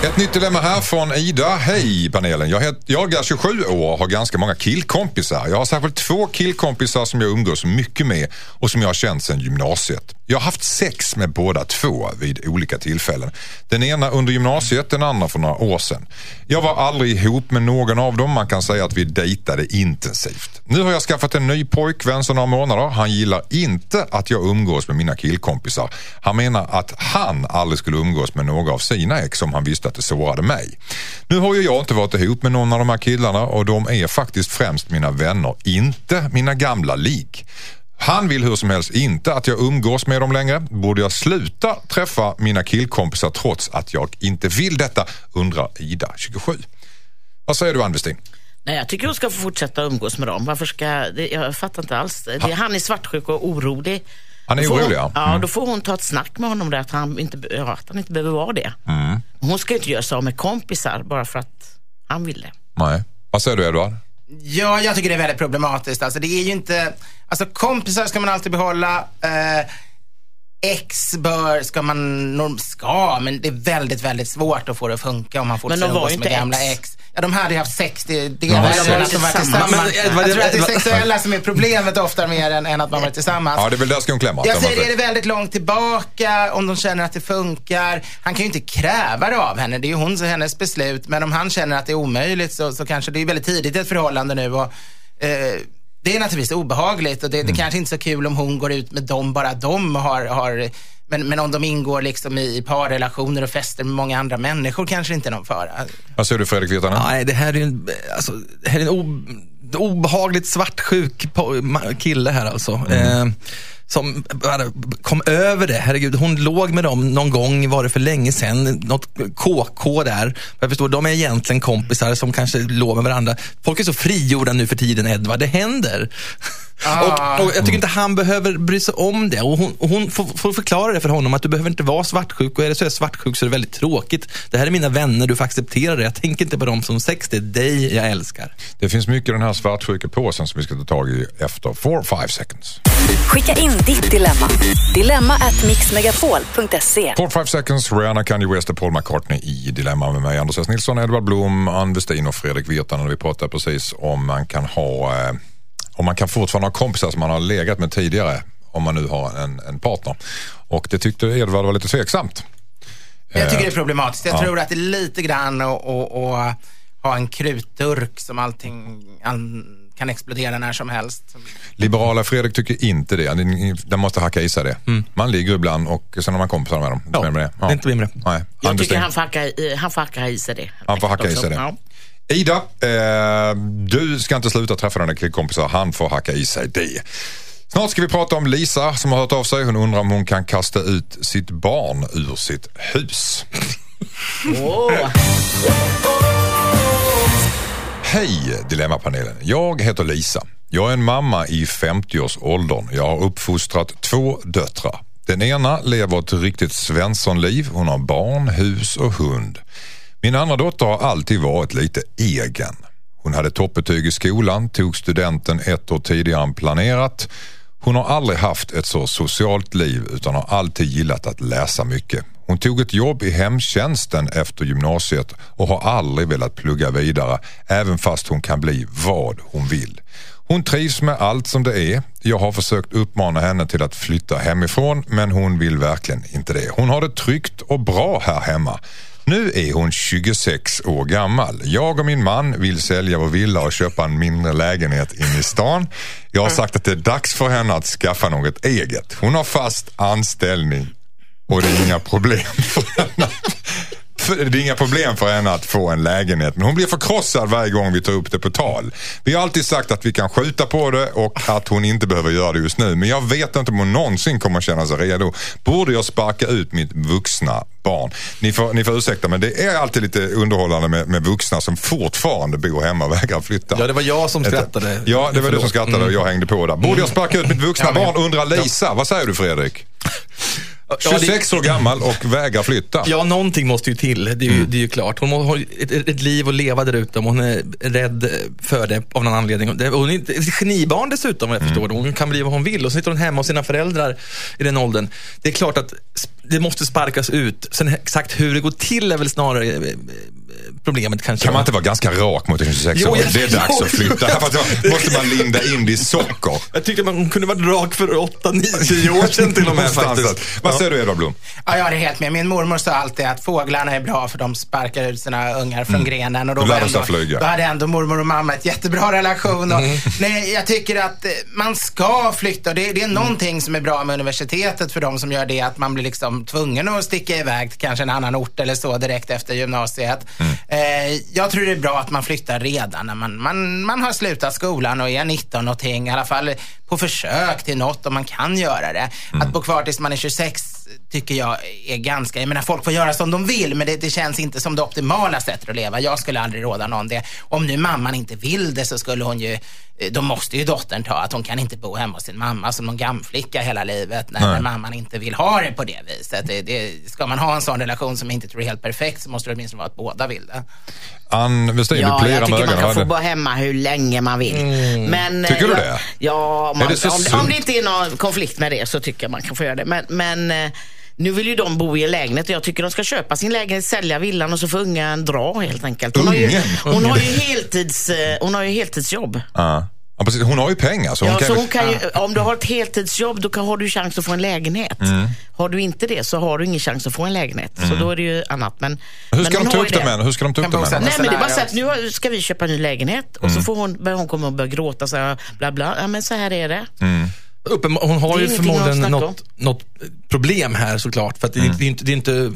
Speaker 5: Ett nytt dilemma här från Ida. Hej panelen. Jag, het, jag är 27 år och har ganska många killkompisar. Jag har särskilt två killkompisar som jag umgås mycket med och som jag har känt sedan gymnasiet. Jag har haft sex med båda två vid olika tillfällen. Den ena under gymnasiet, den andra för några år sedan. Jag var aldrig ihop med någon av dem. Man kan säga att vi dejtade intensivt. Nu har jag skaffat en ny pojkvän sedan några månader. Han gillar inte att jag umgås med mina killkompisar. Han menar att han aldrig skulle umgås med några av sina ex om han visste att det sårade mig. Nu har ju jag inte varit ihop med någon av de här killarna och de är faktiskt främst mina vänner, inte mina gamla lik. Han vill hur som helst inte att jag umgås med dem längre. Borde jag sluta träffa mina killkompisar trots att jag inte vill detta? Undrar Ida, 27. Vad säger du Ann Westin?
Speaker 7: Nej, jag tycker hon ska få fortsätta umgås med dem. Varför ska, det, jag fattar inte alls. Det, han är svartsjuk och orolig.
Speaker 5: Han är orolig, ja. Mm.
Speaker 7: Då får hon ta ett snack med honom där att han inte, ja, att han inte behöver vara det.
Speaker 5: Mm.
Speaker 7: Hon ska ju inte göra sig av med kompisar bara för att han vill det.
Speaker 5: Nej. Vad säger du Edvard?
Speaker 6: Ja, jag tycker det är väldigt problematiskt. Alltså, det är ju inte... Alltså kompisar ska man alltid behålla. Eh, ex bör, ska man, norm, ska, men det är väldigt, väldigt svårt att få det att funka om man fortsätter umgås med gamla
Speaker 7: ex.
Speaker 6: ex. Ja, de hade ju haft sex, det, det
Speaker 5: Ja,
Speaker 6: är väl att de
Speaker 7: ju
Speaker 6: var
Speaker 7: tillsammans.
Speaker 3: Men, vad-
Speaker 6: jag tror att det är sexuella som är problemet ofta mer än, än att man varit tillsammans.
Speaker 5: Ja, det är väl där skon klämmer.
Speaker 6: Jag säger är det väldigt långt tillbaka, om de känner att det funkar. Han kan ju inte kräva det av henne, det är ju hon, hennes beslut. Men om han känner att det är omöjligt så, så kanske det är väldigt tidigt i ett förhållande nu. Och, eh, det är naturligtvis obehagligt och det, det kanske inte är så kul om hon går ut med dem, bara de har, har men, men om de ingår liksom i, parrelationer och fester med många andra människor kanske inte är någon fara.
Speaker 5: Vad säger du Fredrik Virtanen?
Speaker 3: Nej, det här är ju en, alltså, det här är en o, obehagligt svartsjuk kille här alltså. Eh, som kom över det. Herregud, hon låg med dem någon gång, var det för länge sedan, något KK där. Jag förstår, de är egentligen kompisar som kanske låg med varandra. Folk är så frigjorda nu för tiden, Edvard. Det händer.
Speaker 6: Ah.
Speaker 3: Och, och jag tycker inte han behöver bry sig om det. Och hon, och hon får, får förklara det för honom att du behöver inte vara svartsjuk. Och är det så är jag svartsjuk så är det väldigt tråkigt. Det här är mina vänner, du får acceptera det. Jag tänker inte på dem som sex, det är dig jag älskar.
Speaker 5: Det finns mycket i den här svartsjukepåsen som vi ska ta tag i efter 4-5 seconds.
Speaker 4: Skicka in ditt dilemma. Dilemma at mixmegapol.se
Speaker 5: 4-5 seconds, Rihanna, Kanye West och Paul McCartney i Dilemma med mig, Anders S. Nilsson, Edvard Blom, Ann Westin och Fredrik Virtanen. Vi pratade precis om man kan ha, eh, om man kan fortfarande ha kompisar som man har legat med tidigare, om man nu har en, en partner. Och det tyckte Edvard var lite tveksamt.
Speaker 6: Jag tycker det är problematiskt. Jag
Speaker 5: ja.
Speaker 6: tror att det är lite grann att ha en krutdurk som allting all, kan explodera när som helst.
Speaker 5: Liberala Fredrik tycker inte det. Den måste hacka i sig det. Man ligger ibland och sen har man kompisar med dem.
Speaker 3: Ja,
Speaker 5: Med det.
Speaker 3: det är inte med det.
Speaker 5: Nej.
Speaker 7: Jag
Speaker 5: Anders
Speaker 7: tycker han får, hacka, i- han får hacka i sig det.
Speaker 5: Han får hacka i sig det. Ida, eh, du ska inte sluta träffa dina killkompisar. Han får hacka i sig det. Snart ska vi prata om Lisa som har hört av sig. Hon undrar om hon kan kasta ut sitt barn ur sitt hus. Hej Dilemmapanelen. Jag heter Lisa. Jag är en mamma i 50-årsåldern. Jag har uppfostrat två döttrar. Den ena lever ett riktigt svenssonliv. Hon har barn, hus och hund. Min andra dotter har alltid varit lite egen. Hon hade toppbetyg i skolan, tog studenten ett år tidigare än planerat. Hon har aldrig haft ett så socialt liv utan har alltid gillat att läsa mycket. Hon tog ett jobb i hemtjänsten efter gymnasiet och har aldrig velat plugga vidare även fast hon kan bli vad hon vill. Hon trivs med allt som det är. Jag har försökt uppmana henne till att flytta hemifrån men hon vill verkligen inte det. Hon har det tryggt och bra här hemma. Nu är hon 26 år gammal. Jag och min man vill sälja vår villa och köpa en mindre lägenhet inne i stan. Jag har sagt att det är dags för henne att skaffa något eget. Hon har fast anställning och det är inga problem för henne. För det är inga problem för henne att få en lägenhet men hon blir förkrossad varje gång vi tar upp det på tal. Vi har alltid sagt att vi kan skjuta på det och att hon inte behöver göra det just nu. Men jag vet inte om hon någonsin kommer känna sig redo. Borde jag sparka ut mitt vuxna barn? Ni får, ni får ursäkta men det är alltid lite underhållande med, med vuxna som fortfarande bor hemma och vägrar flytta.
Speaker 3: Ja, det var jag som skrattade.
Speaker 5: Ja, det var du som skrattade och jag hängde på där. Borde jag sparka ut mitt vuxna
Speaker 6: men-
Speaker 5: barn undrar Lisa. Vad säger du Fredrik?
Speaker 3: Ja, det-
Speaker 5: 26 år gammal och vägrar flytta.
Speaker 3: Ja, någonting måste ju till. Det är ju, det är ju klart. Hon har ett, ett liv att leva där ute. Hon är rädd för det av någon anledning. Hon är ett genibarn dessutom, vad jag förstår det. Hon kan bli vad hon vill. Och så sitter hon hemma hos sina föräldrar i den åldern. Det är klart att det måste sparkas ut. Sen exakt hur det går till är väl snarare eh, problemet kanske.
Speaker 5: Kan man inte vara ganska rak mot en 26
Speaker 3: Jo,
Speaker 5: år?
Speaker 3: jag-
Speaker 5: Det är dags
Speaker 3: jo,
Speaker 5: att flytta. då måste man linda in det i socker.
Speaker 3: Jag tyckte man kunde varit rak för 8-9 år sedan till och med faktiskt.
Speaker 5: Vad säger du Edvard Blom?
Speaker 6: Ja, jag är helt med. Min mormor sa alltid att fåglarna är bra för de sparkar ut sina ungar från grenen. Och då,
Speaker 5: Då
Speaker 6: ändå,
Speaker 5: flyga.
Speaker 6: då hade ändå mormor och mamma ett jättebra relation. Och, nej, jag tycker att eh, man ska flytta. Det, det är någonting som är bra med universitetet för de som gör det. Att man blir liksom tvungen att sticka iväg till kanske en annan ort eller så direkt efter gymnasiet. Eh, jag tror det är bra att man flyttar redan när man, man, man har slutat skolan och är 19 någonting. I alla fall på försök till något om man kan göra det. Att bo kvar tills man är 26 tycker jag är ganska, jag menar folk får göra som de vill men det, det känns inte som det optimala sättet att leva. Jag skulle aldrig råda någon det. Om nu mamman inte vill det så skulle hon ju, eh, då måste ju dottern ta att hon kan inte bo hemma hos sin mamma som någon gamflicka hela livet när, när mamman inte vill ha det på det viset. Det, det, ska man ha en sån relation som inte tror är helt perfekt så måste det åtminstone vara att båda vill det.
Speaker 5: Ann Westin, du
Speaker 7: Ja,
Speaker 5: plirar
Speaker 7: jag
Speaker 5: med
Speaker 7: tycker man
Speaker 5: ögonen.
Speaker 7: kan få vara hemma hur länge man vill. Men,
Speaker 5: Tycker
Speaker 7: eh,
Speaker 5: du
Speaker 7: jag,
Speaker 5: det?
Speaker 7: Ja, man,
Speaker 5: det
Speaker 7: om, om det inte är någon konflikt med det så tycker jag man kan få göra det. Men, men eh, nu vill ju de bo i en lägenhet och jag tycker de ska köpa sin lägenhet, sälja villan och så får ungen dra helt enkelt. Hon, har ju,
Speaker 5: Ungen?
Speaker 7: hon, har ju heltids, eh, hon har ju heltidsjobb.
Speaker 5: Ja. Ja, precis. Hon har ju pengar. Så hon
Speaker 7: Ja,
Speaker 5: kan
Speaker 7: så
Speaker 5: ju-
Speaker 7: hon kan ju, om du har ett heltidsjobb då kan, har du chans att få en lägenhet. Har du inte det så har du ingen chans att få en lägenhet. Så då är det ju annat. Men,
Speaker 5: Hur
Speaker 7: men
Speaker 5: ska de
Speaker 7: hon
Speaker 5: ta upp det med? Hur ska de ta upp det med?
Speaker 7: Nej men det är bara så att nu ska vi köpa en ny lägenhet och så får hon, börjar hon komma och börja gråta så här, bla bla. Ja men så här är det.
Speaker 3: Uppenbar, hon har ju
Speaker 7: ingenting
Speaker 3: förmodligen något, något problem här såklart. För att det, det är inte, det är inte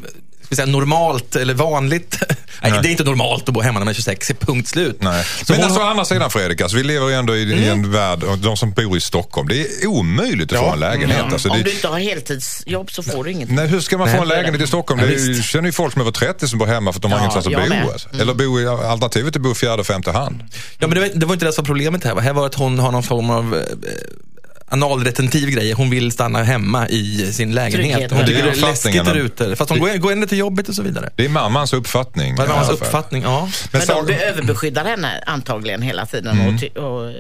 Speaker 3: säga, normalt eller vanligt. Nej. det är inte normalt att bo hemma när man är 26, punkt slut.
Speaker 5: Nej.
Speaker 3: Så
Speaker 5: Men alltså å
Speaker 3: har-
Speaker 5: andra sidan Fredrik, alltså, vi lever ju ändå i, i en värld, och de som bor i Stockholm, det är omöjligt att få en lägenhet.
Speaker 7: Ja.
Speaker 5: Alltså,
Speaker 7: Om
Speaker 5: det,
Speaker 7: du inte har heltidsjobb så får du inget.
Speaker 5: Nej, hur ska man få
Speaker 3: Nej,
Speaker 5: en
Speaker 3: det är
Speaker 5: lägenhet
Speaker 3: det.
Speaker 5: i Stockholm?
Speaker 3: Ja,
Speaker 5: det är, känner ju folk som är över 30 som bor hemma för att de har
Speaker 7: Ja,
Speaker 5: ingenstans att bo. Alltså. Eller bo i, alternativet är att bo fjärde och femte hand.
Speaker 3: Ja, men det, var, det var inte det som var problemet här. va? Här var att hon har någon form av eh, analretentiv grej. Hon vill stanna hemma i sin lägenhet. Hon
Speaker 5: Det
Speaker 3: tycker det är läskigt där ute. Fast hon går, går ändå till jobbet och så vidare.
Speaker 5: Det är mammans uppfattning. Alla fall.
Speaker 3: uppfattning? Ja.
Speaker 5: Men
Speaker 7: Men de överbeskyddar henne antagligen hela tiden. Och, ty- och,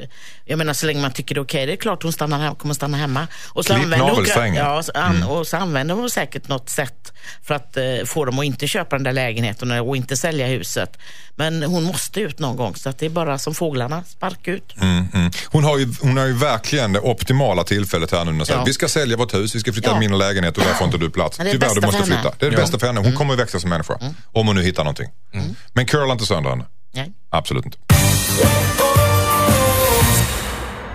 Speaker 7: jag menar så länge man tycker det är okej, det är klart hon stannar hem, kommer stanna hemma. Och så,
Speaker 5: Klipp
Speaker 7: använder hon, ja, så, an, och så använder hon säkert något sätt för att eh, få dem att inte köpa den där lägenheten och inte sälja huset. Men hon måste ut någon gång så att det är bara som fåglarna, spark ut.
Speaker 5: mm, mm. Hon, har ju, hon har ju verkligen det optimala tillfället här nu när
Speaker 7: Ja.
Speaker 5: vi ska sälja vårt hus, vi ska flytta
Speaker 7: Ja.
Speaker 5: min lägenhet och där får inte du plats.
Speaker 7: Ja,
Speaker 5: Tyvärr, du måste flytta. Det är det bästa för henne. Hon kommer att växa som människa. Om hon nu hittar någonting. Men curla inte sönder henne.
Speaker 7: Nej.
Speaker 5: Absolut inte.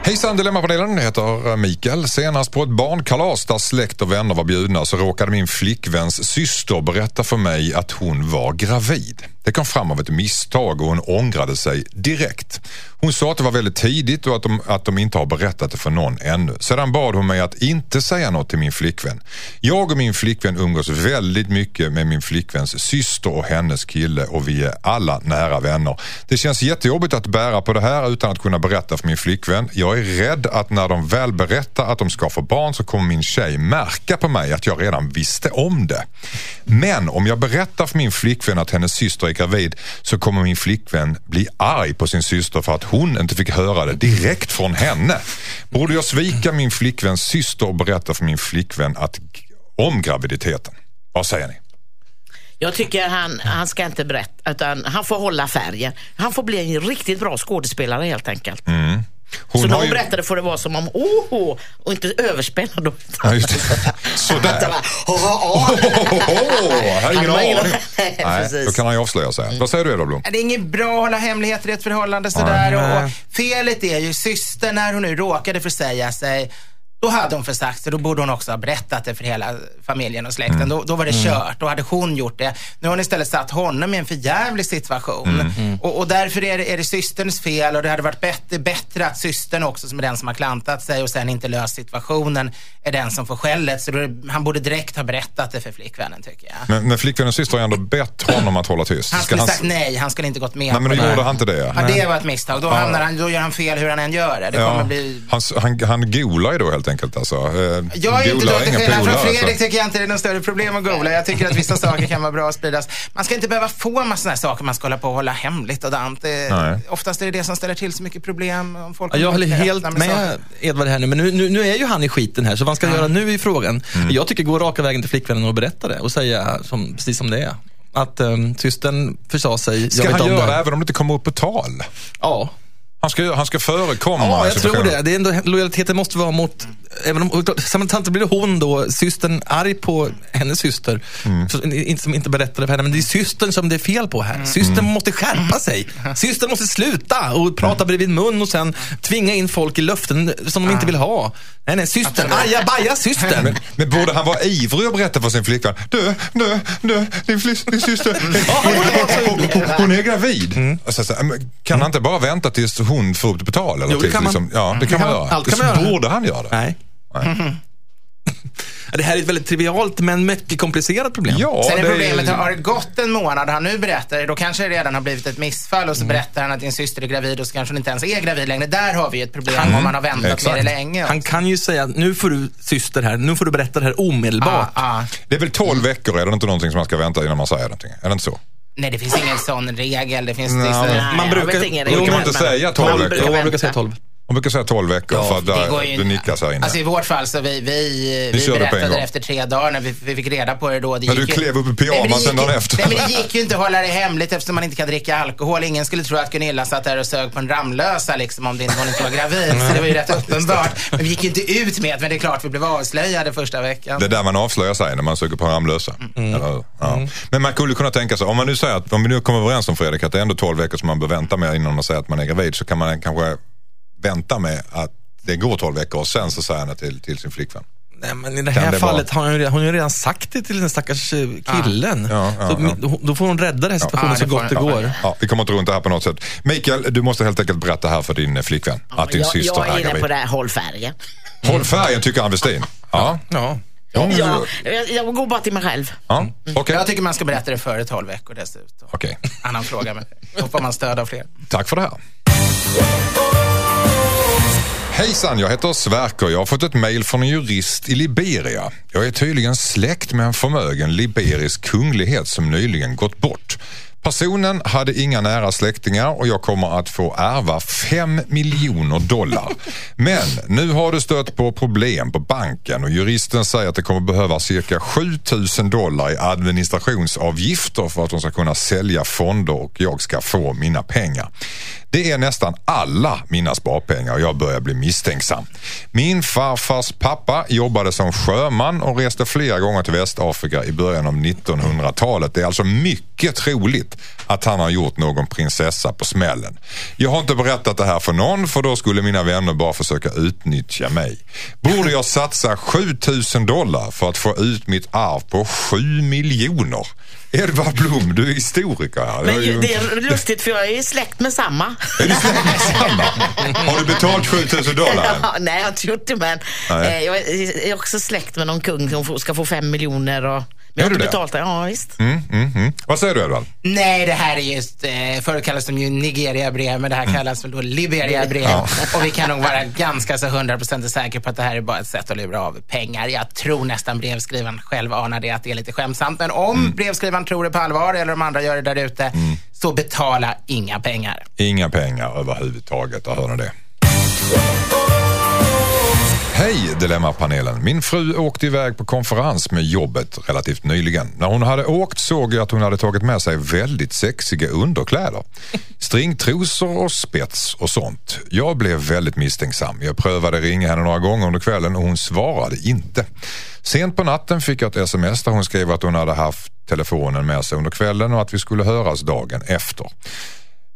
Speaker 5: Hejsan Dilemmapanelen, jag heter Mikael. Senast på ett barnkalas där släkt och vänner var bjudna så råkade min flickväns syster berätta för mig att hon var gravid. Det kom fram av ett misstag och hon ångrade sig direkt. Hon sa att det var väldigt tidigt och att de, att de inte har berättat det för någon ännu. Sedan bad hon mig att inte säga något till min flickvän. Jag och min flickvän umgås väldigt mycket med min flickväns syster och hennes kille och vi är alla nära vänner. Det känns jättejobbigt att bära på det här utan att kunna berätta för min flickvän. Jag är rädd att när de väl berättar att de ska få barn så kommer min tjej märka på mig att jag redan visste om det. Men om jag berättar för min flickvän att hennes syster är gravid så kommer min flickvän bli arg på sin syster för att hon inte fick höra det direkt från henne. Borde jag svika min flickväns syster och berätta för min flickvän att, om graviditeten? Vad säger ni?
Speaker 7: Jag tycker han, han ska inte berätta, utan han får hålla färgen. Han får bli en riktigt bra skådespelare helt enkelt.
Speaker 5: Mm. Hon
Speaker 7: så när hon
Speaker 5: ju-
Speaker 7: berättade får det vara som om åh, och inte överspännad. då.
Speaker 5: Ja, just det. Sådär.
Speaker 7: Åh. Åh,
Speaker 5: jag har ingen
Speaker 7: Han har ingen-
Speaker 5: aning.
Speaker 7: Nej,
Speaker 5: då kan han ju avslöja sig. Vad säger du Edvard Blom?
Speaker 6: Det är inget bra att hålla hemligheter i ett förhållande sådär. Och, och felet är ju systern när hon nu råkade försäga sig. Då hade hon försagt sig, då borde hon också ha berättat det för hela familjen och släkten. Då, då var det kört, då hade hon gjort det. Nu har hon istället satt honom i en förjävlig situation. Och, och därför är det, är det systerns fel och det hade varit bättre, bättre att systern också, som är den som har klantat sig och sen inte löst situationen, är den som får skället. Så det- han borde direkt ha berättat det för flickvännen tycker jag.
Speaker 5: Men, men flickvännens syster har ändå bett honom att hålla tyst.
Speaker 6: Han skulle
Speaker 5: han-
Speaker 6: sagt nej, han skulle inte gått med
Speaker 5: Nej, men då gjorde han inte det.
Speaker 6: Ja, det var ett misstag. Då, hamnar han, då gör han fel hur han än gör det. Det kommer
Speaker 5: Ja.
Speaker 6: bli...
Speaker 5: Han, han, han golar ju då helt enkelt alltså. Eh,
Speaker 6: Jag är inte till
Speaker 5: inga
Speaker 6: skillnad från Fredrik
Speaker 5: alltså.
Speaker 6: tycker jag inte det är något större problem att googla. Jag tycker att vissa saker kan vara bra att spridas. Man ska inte behöva få en massa sådana saker man ska hålla på och hålla hemligt och dant. Oftast är det det som ställer till så mycket problem. Om folk
Speaker 3: Ja, jag håller helt med
Speaker 6: saker.
Speaker 3: Edvard här nu, men nu, nu, nu är ju han i skiten här, så vad ska han göra nu i frågan? Jag tycker gå raka vägen till flickvännen och berätta det och säga som, precis som det är. Att um, systern försa sig,
Speaker 5: Ska
Speaker 3: jag vet
Speaker 5: han
Speaker 3: om
Speaker 5: göra
Speaker 3: det.
Speaker 5: det även om det inte kommer upp på tal?
Speaker 3: Ja.
Speaker 5: Han ska, han ska förekomma
Speaker 3: Ja, jag tror det. det är ändå, lojaliteten måste vara mot, även om, samtidigt blir det hon då, systern, arg på hennes syster,
Speaker 5: Mm.
Speaker 3: så, inte, som inte berättade för henne, men det är systern som det är fel på här. Systern
Speaker 5: Mm.
Speaker 3: måste skärpa sig. Systern måste sluta och prata bredvid mun och sen tvinga in folk i löften som de inte vill ha. Nej, nej, systern, aja baja systern.
Speaker 5: Men, men borde han vara ivrig och berätta för sin flickvän? Du, du, du, din, din syster, hon, hon, hon är gravid. Alltså, så, men kan han inte bara vänta tills hon får upp det på tal? Eller
Speaker 3: Jo, det
Speaker 5: tills,
Speaker 3: kan man.
Speaker 5: liksom, ja, det kan
Speaker 3: Det
Speaker 5: man göra.
Speaker 3: allt kan
Speaker 5: Så
Speaker 3: man göra.
Speaker 5: Borde han göra det?
Speaker 3: Nej. Ja, Det här är ett väldigt trivialt men mycket komplicerat problem.
Speaker 5: Ja,
Speaker 6: Sen är
Speaker 5: det
Speaker 6: problemet, har det gått en månad, han nu berättar det, då kanske det redan har blivit ett missfall och så
Speaker 5: Mm.
Speaker 6: berättar han att din syster är gravid och så kanske hon inte ens är gravid längre. Där har vi ett problem om man har väntat
Speaker 5: Exakt.
Speaker 6: med det länge.
Speaker 3: Han kan ju säga, nu får du syster här, nu får du berätta det här omedelbart.
Speaker 6: Ja, ja.
Speaker 5: Det är väl 12 veckor, är det inte någonting som man ska vänta innan man säger någonting? Är det inte så?
Speaker 6: Nej, det finns ingen sån regel. Det finns... Det,
Speaker 5: men-
Speaker 7: Nej,
Speaker 3: Man
Speaker 7: jag
Speaker 3: brukar-
Speaker 7: ingen
Speaker 5: brukar
Speaker 7: regel,
Speaker 5: man inte
Speaker 7: men-
Speaker 5: säga tolv
Speaker 7: Man
Speaker 5: veckor?
Speaker 7: brukar
Speaker 3: Jo, man brukar säga 12.
Speaker 5: Man brukar säga 12 veckor för att där,
Speaker 6: ju
Speaker 5: det nickas här inne.
Speaker 6: Alltså i vårt fall så vi, vi, vi
Speaker 5: en
Speaker 6: berättade det efter tre dagar när vi, vi fick reda på det då. Det gick
Speaker 5: du
Speaker 6: ju-
Speaker 5: klev upp i
Speaker 6: men
Speaker 5: pyjamasen dagen efter.
Speaker 6: Nej men det gick ju inte att hålla det hemligt eftersom man inte kan dricka alkohol. Ingen skulle tro att Gunilla satt där och sög på en Ramlösa liksom om det inte, hon inte var gravid. Så det var ju rätt uppenbart. Men vi gick ju inte ut med det, men det är klart vi blev avslöjade första veckan.
Speaker 5: Det är där man avslöjar sig när man söker på Ramlösa.
Speaker 6: Mm.
Speaker 5: Eller hur? Ja. Men man skulle kunna tänka sig, om man nu säger att, om vi nu kommer överens om Fredrik att det är ändå 12 veckor som man bör vänta med innan man säger att man är gravid så kan man kanske vänta med att det går 12 veckor och sen så säger han det till, till sin flickvän.
Speaker 3: Nej, men i det
Speaker 5: Kan
Speaker 3: här
Speaker 5: det
Speaker 3: fallet har hon, ju, redan- hon har ju redan sagt det till den stackars eh, killen.
Speaker 5: Ja, ja,
Speaker 3: så,
Speaker 5: ja.
Speaker 3: Då får hon rädda den här situationen
Speaker 6: Ja,
Speaker 3: så
Speaker 6: det
Speaker 3: gott det går.
Speaker 5: Ja, vi kommer inte runt det här på något sätt. Mikael, du måste helt enkelt berätta här för din eh, flickvän att din
Speaker 7: jag,
Speaker 5: syster
Speaker 7: jag är
Speaker 5: är
Speaker 7: inne på det här, håll färgen.
Speaker 5: Håll färgen tycker Ann Westin. Ja,
Speaker 3: Ja.
Speaker 5: ja.
Speaker 7: jag, jag går bara till mig själv.
Speaker 5: ja. okej.
Speaker 6: Jag tycker man ska berätta det före 12 veckor dessutom.
Speaker 5: Okej.
Speaker 6: Annan fråga, men då får man stöd av fler.
Speaker 5: Tack för det här. Hejsan, jag heter Sverker. Jag har fått ett mejl från en jurist i Liberia. Jag är tydligen släkt med en förmögen liberisk kunglighet som nyligen gått bort. Personen hade inga nära släktingar och jag kommer att få ärva 5 miljoner dollar. Men nu har du stött på problem på banken och juristen säger att det kommer behöva cirka 7000 dollar i administrationsavgifter för att de ska kunna sälja fonder och jag ska få mina pengar. Det är nästan alla mina sparpengar och jag börjar bli misstänksam. Min farfars pappa jobbade som sjöman och reste flera gånger till Västafrika i början av 1900-talet. Det är alltså mycket troligt att han har gjort någon prinsessa på smällen. Jag har inte berättat det här för någon för då skulle mina vänner bara försöka utnyttja mig. Borde jag satsa 7000 dollar för att få ut mitt arv på 7 miljoner? Edvard Blom, du är historiker här.
Speaker 7: Men ju- det är lustigt för jag är släkt med samma.
Speaker 5: Är du samma? Har du betalt 7000 dollar?
Speaker 7: Ja, nej, jag har inte gjort det men eh, jag är också släkt med någon kung som ska få fem miljoner. Och, men jag har inte betalt det. Ja, visst.
Speaker 5: Mm, mm, mm. Vad säger du Edvard?
Speaker 6: Nej, det här är just, eh, förr kallades de ju Nigeria-brev, men det här kallas väl då Liberia-brev.
Speaker 5: Ja.
Speaker 6: Och vi kan nog vara ganska så hundraprocentigt säkra på att det här är bara ett sätt att lura av pengar. Jag tror nästan brevskrivaren själv anar det, att det är lite skämtsamt. Men om brevskrivaren tror det på allvar, eller om andra gör det där ute, så betala inga pengar.
Speaker 5: Inga pengar överhuvudtaget, där hör ni det. Hej Dilemmapanelen. Min fru åkte iväg på konferens med jobbet relativt nyligen. När hon hade åkt såg jag att hon hade tagit med sig väldigt sexiga underkläder. Stringtrosor och spets och sånt. Jag blev väldigt misstänksam. Jag prövade ringa henne några gånger under kvällen och hon svarade inte. Sent på natten fick jag ett sms där hon skrev att hon hade haft telefonen med sig under kvällen och att vi skulle höras dagen efter.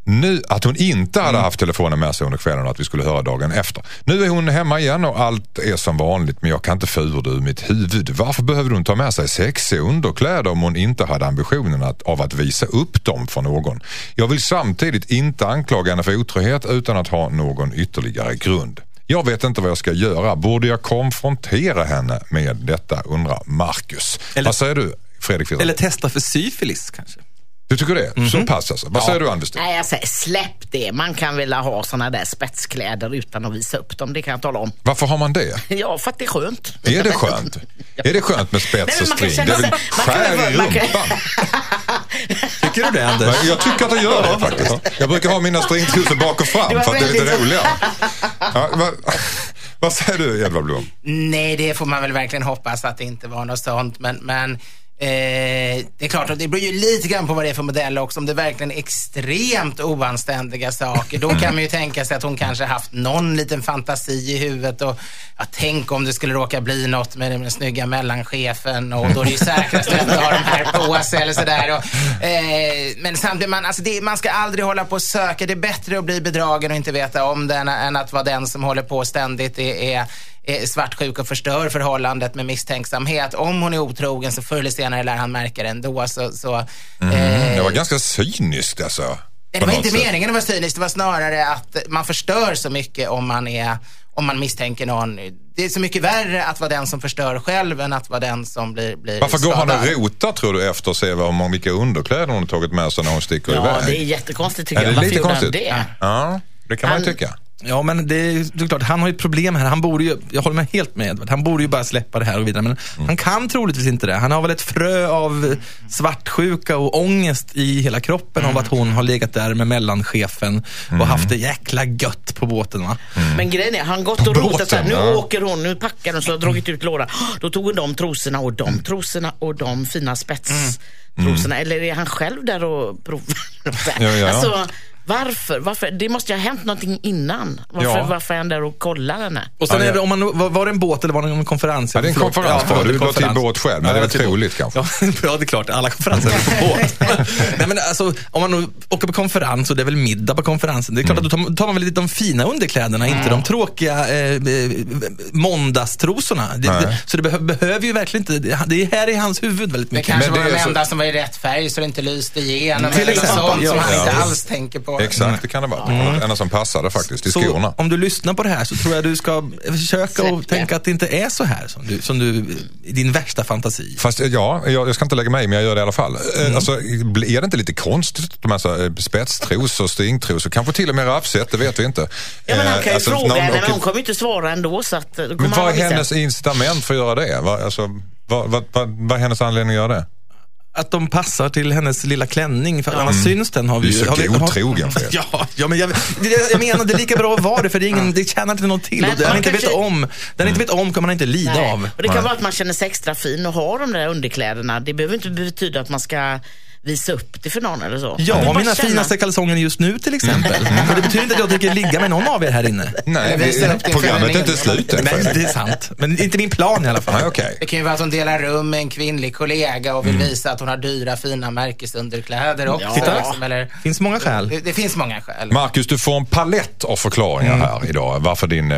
Speaker 5: Nu, att hon inte hade haft telefonen med sig under kvällen och att vi skulle höra dagen efter. Nu är hon hemma igen och allt är som vanligt men jag kan inte få ur det ur mitt huvud. Varför behövde hon ta med sig sexiga underkläder om hon inte hade ambitionen att, av att visa upp dem för någon? Jag vill samtidigt inte anklaga henne för otrohet utan att ha någon ytterligare grund. Jag vet inte vad jag ska göra. Borde jag konfrontera henne med detta undrar Marcus.
Speaker 3: Eller-
Speaker 5: Vad säger du Fredrik?
Speaker 3: Eller testa för syfilis kanske.
Speaker 5: Du tycker det? Så pass alltså. Vad säger du Westin?
Speaker 7: Nej, jag säger släpp det. Man kan vilja ha såna där spetskläder utan att visa upp dem. Det kan jag tala om.
Speaker 5: Varför har man det?
Speaker 7: Ja, för att det är skönt.
Speaker 5: Är det skönt? Är det skönt med spets och
Speaker 7: men man kan
Speaker 5: string?
Speaker 7: känna
Speaker 5: Det är väl skär i rumpan?
Speaker 3: Tycker du det Anders?
Speaker 5: Jag tycker att det gör det faktiskt. Jag brukar ha mina stringtrosor bak och fram för att det är lite roligare. Ja, vad, vad säger du Edvard Blom?
Speaker 6: Nej, det får man väl verkligen hoppas att det inte var något sånt. Men, men eh, det är klart att det beror ju lite grann på vad det är för modell också. Om det är verkligen är extremt oanständiga saker, då kan man ju tänka sig att hon kanske haft någon liten fantasi i huvudet. Och, ja, tänk om det skulle råka bli något med den snygga mellanchefen och då är det ju säkrast att inte ha de här på sig eller sådär. Och, eh, men samtidigt, man, alltså det, man ska aldrig hålla på och söka. Det är bättre att bli bedragen och inte veta om det än, än att vara den som håller på ständigt är, är är svartsjuk och förstör förhållandet med misstänksamhet. Om hon är otrogen så förr eller senare lär han märka det ändå. Så, så, eh,
Speaker 5: Det var ganska cyniskt alltså.
Speaker 6: Det var inte
Speaker 5: sätt.
Speaker 6: meningen att vara cynisk. Det var snarare att man förstör så mycket om man, är, om man misstänker någon. Det är så mycket värre att vara den som förstör själv än att vara den som blir, blir
Speaker 5: Varför går han
Speaker 6: skadad.
Speaker 5: och rotar tror du efter att se vad, om vilka underkläder hon har tagit med sig när hon sticker
Speaker 7: Ja,
Speaker 5: iväg?
Speaker 7: det är jättekonstigt tycker
Speaker 5: Är det
Speaker 7: jag. Varför
Speaker 5: lite
Speaker 7: gjorde han
Speaker 5: konstigt?
Speaker 7: det?
Speaker 5: Ja, det kan man ju
Speaker 7: Han-
Speaker 5: tycka.
Speaker 3: Ja, men det är det är klart, han har ju ett problem här. Han borde ju, jag håller med helt med Edvard, han borde ju bara släppa det här och vidare. Men han kan troligtvis inte det. Han har väl ett frö av svartsjuka och ångest i hela kroppen av att hon har legat där med mellanchefen och haft det jäkla gött på båten. Va?
Speaker 7: Men grejen är, han gått och rotat så här, nu
Speaker 5: ja.
Speaker 7: åker hon, nu packar hon, så har dragit ut lådan. Då tog hon de trosorna och de trosorna och de fina spetstrosor. Eller är han själv där och provar?
Speaker 5: Ja, ja.
Speaker 7: Alltså, varför? varför? Det måste ju ha hänt någonting innan. Varför,
Speaker 5: Ja.
Speaker 7: varför är han där och kollar henne?
Speaker 3: Och sen
Speaker 5: Ja,
Speaker 3: är det,
Speaker 5: ja.
Speaker 3: om man, var, var det en båt eller var det en konferens?
Speaker 5: Ja, det är en konferens
Speaker 3: förlåt,
Speaker 5: Du
Speaker 3: en
Speaker 5: la till båt själv, men det är troligt kanske.
Speaker 3: Ja, ja, det är klart. Alla konferenser är på båt. Nej, men alltså, om man nu åker på konferens och det är väl middag på konferensen. Det är klart
Speaker 5: Mm.
Speaker 3: att då tar, tar man väl lite de fina underkläderna, inte de tråkiga eh, eh, måndagstrosorna. Det, det, så det behö, behöver ju verkligen inte, det, det är här i hans huvud väldigt
Speaker 6: Det
Speaker 3: mycket.
Speaker 6: kanske
Speaker 5: Men
Speaker 6: var
Speaker 5: det är
Speaker 6: de
Speaker 5: så-
Speaker 6: enda som var i rätt färg så det inte lyste igenom.
Speaker 3: Till
Speaker 6: eller något
Speaker 3: exempel,
Speaker 6: sånt som
Speaker 3: ja.
Speaker 6: han inte
Speaker 5: Ja.
Speaker 6: alls tänker på.
Speaker 5: Exakt, det kan det vara. Det enda som passade faktiskt, i
Speaker 3: Så
Speaker 5: skorna.
Speaker 3: om du lyssnar på det här så tror jag du ska försöka och
Speaker 7: det.
Speaker 3: tänka att det inte är så här som du, som du i din värsta fantasi.
Speaker 5: Fast ja, jag, jag ska inte lägga mig men jag gör det i alla fall.
Speaker 3: Mm.
Speaker 5: Eh, Alltså, blir det inte lite konstigt, de här så, här, spetstrosor, stringtrosor, kanske till och med raffset, det vet vi inte.
Speaker 7: Ja, men han
Speaker 5: Eh,
Speaker 7: kan ju
Speaker 5: alltså,
Speaker 7: fråga henne, men hon kommer inte svara ändå. Så att,
Speaker 5: Men vad är hennes incitament för att göra det? Vad, alltså, vad, vad, vad, vad är hennes anledning att göra det?
Speaker 3: Att de passar till hennes lilla klänning, för annars syns den. Har vi,
Speaker 5: Du är så
Speaker 3: har vi,
Speaker 5: otrogen.
Speaker 3: Ja, ja men jag, jag menar det är lika bra att vara det, för det, är ingen, det tjänar inte något till.
Speaker 7: Men
Speaker 3: Och det
Speaker 7: man
Speaker 3: inte vet om, den inte vet om kan man inte lida
Speaker 7: Nej.
Speaker 3: av.
Speaker 7: Och det kan
Speaker 5: Nej.
Speaker 7: vara att man känner sig extra fin och har de där underkläderna. Det behöver inte betyda att man ska visa upp det för någon eller så.
Speaker 3: Ja, mina
Speaker 7: känna-
Speaker 3: finaste kalsonger just nu till exempel. Men det betyder inte att jag tänker ligga med någon av er här inne.
Speaker 5: Nej,
Speaker 6: vi
Speaker 5: vi, programmet är inte slut än.
Speaker 3: Nej, det är sant. Men inte min plan i alla fall.
Speaker 5: Nej, okej.
Speaker 6: Det kan ju vara att hon delar rum med en kvinnlig kollega och vill visa att hon har dyra fina märkesunderkläder också.
Speaker 3: Titta.
Speaker 6: Liksom, eller,
Speaker 3: finns många skäl.
Speaker 6: det, det finns många skäl.
Speaker 5: Marcus, du får en palett av förklaringar här idag. Varför din eh,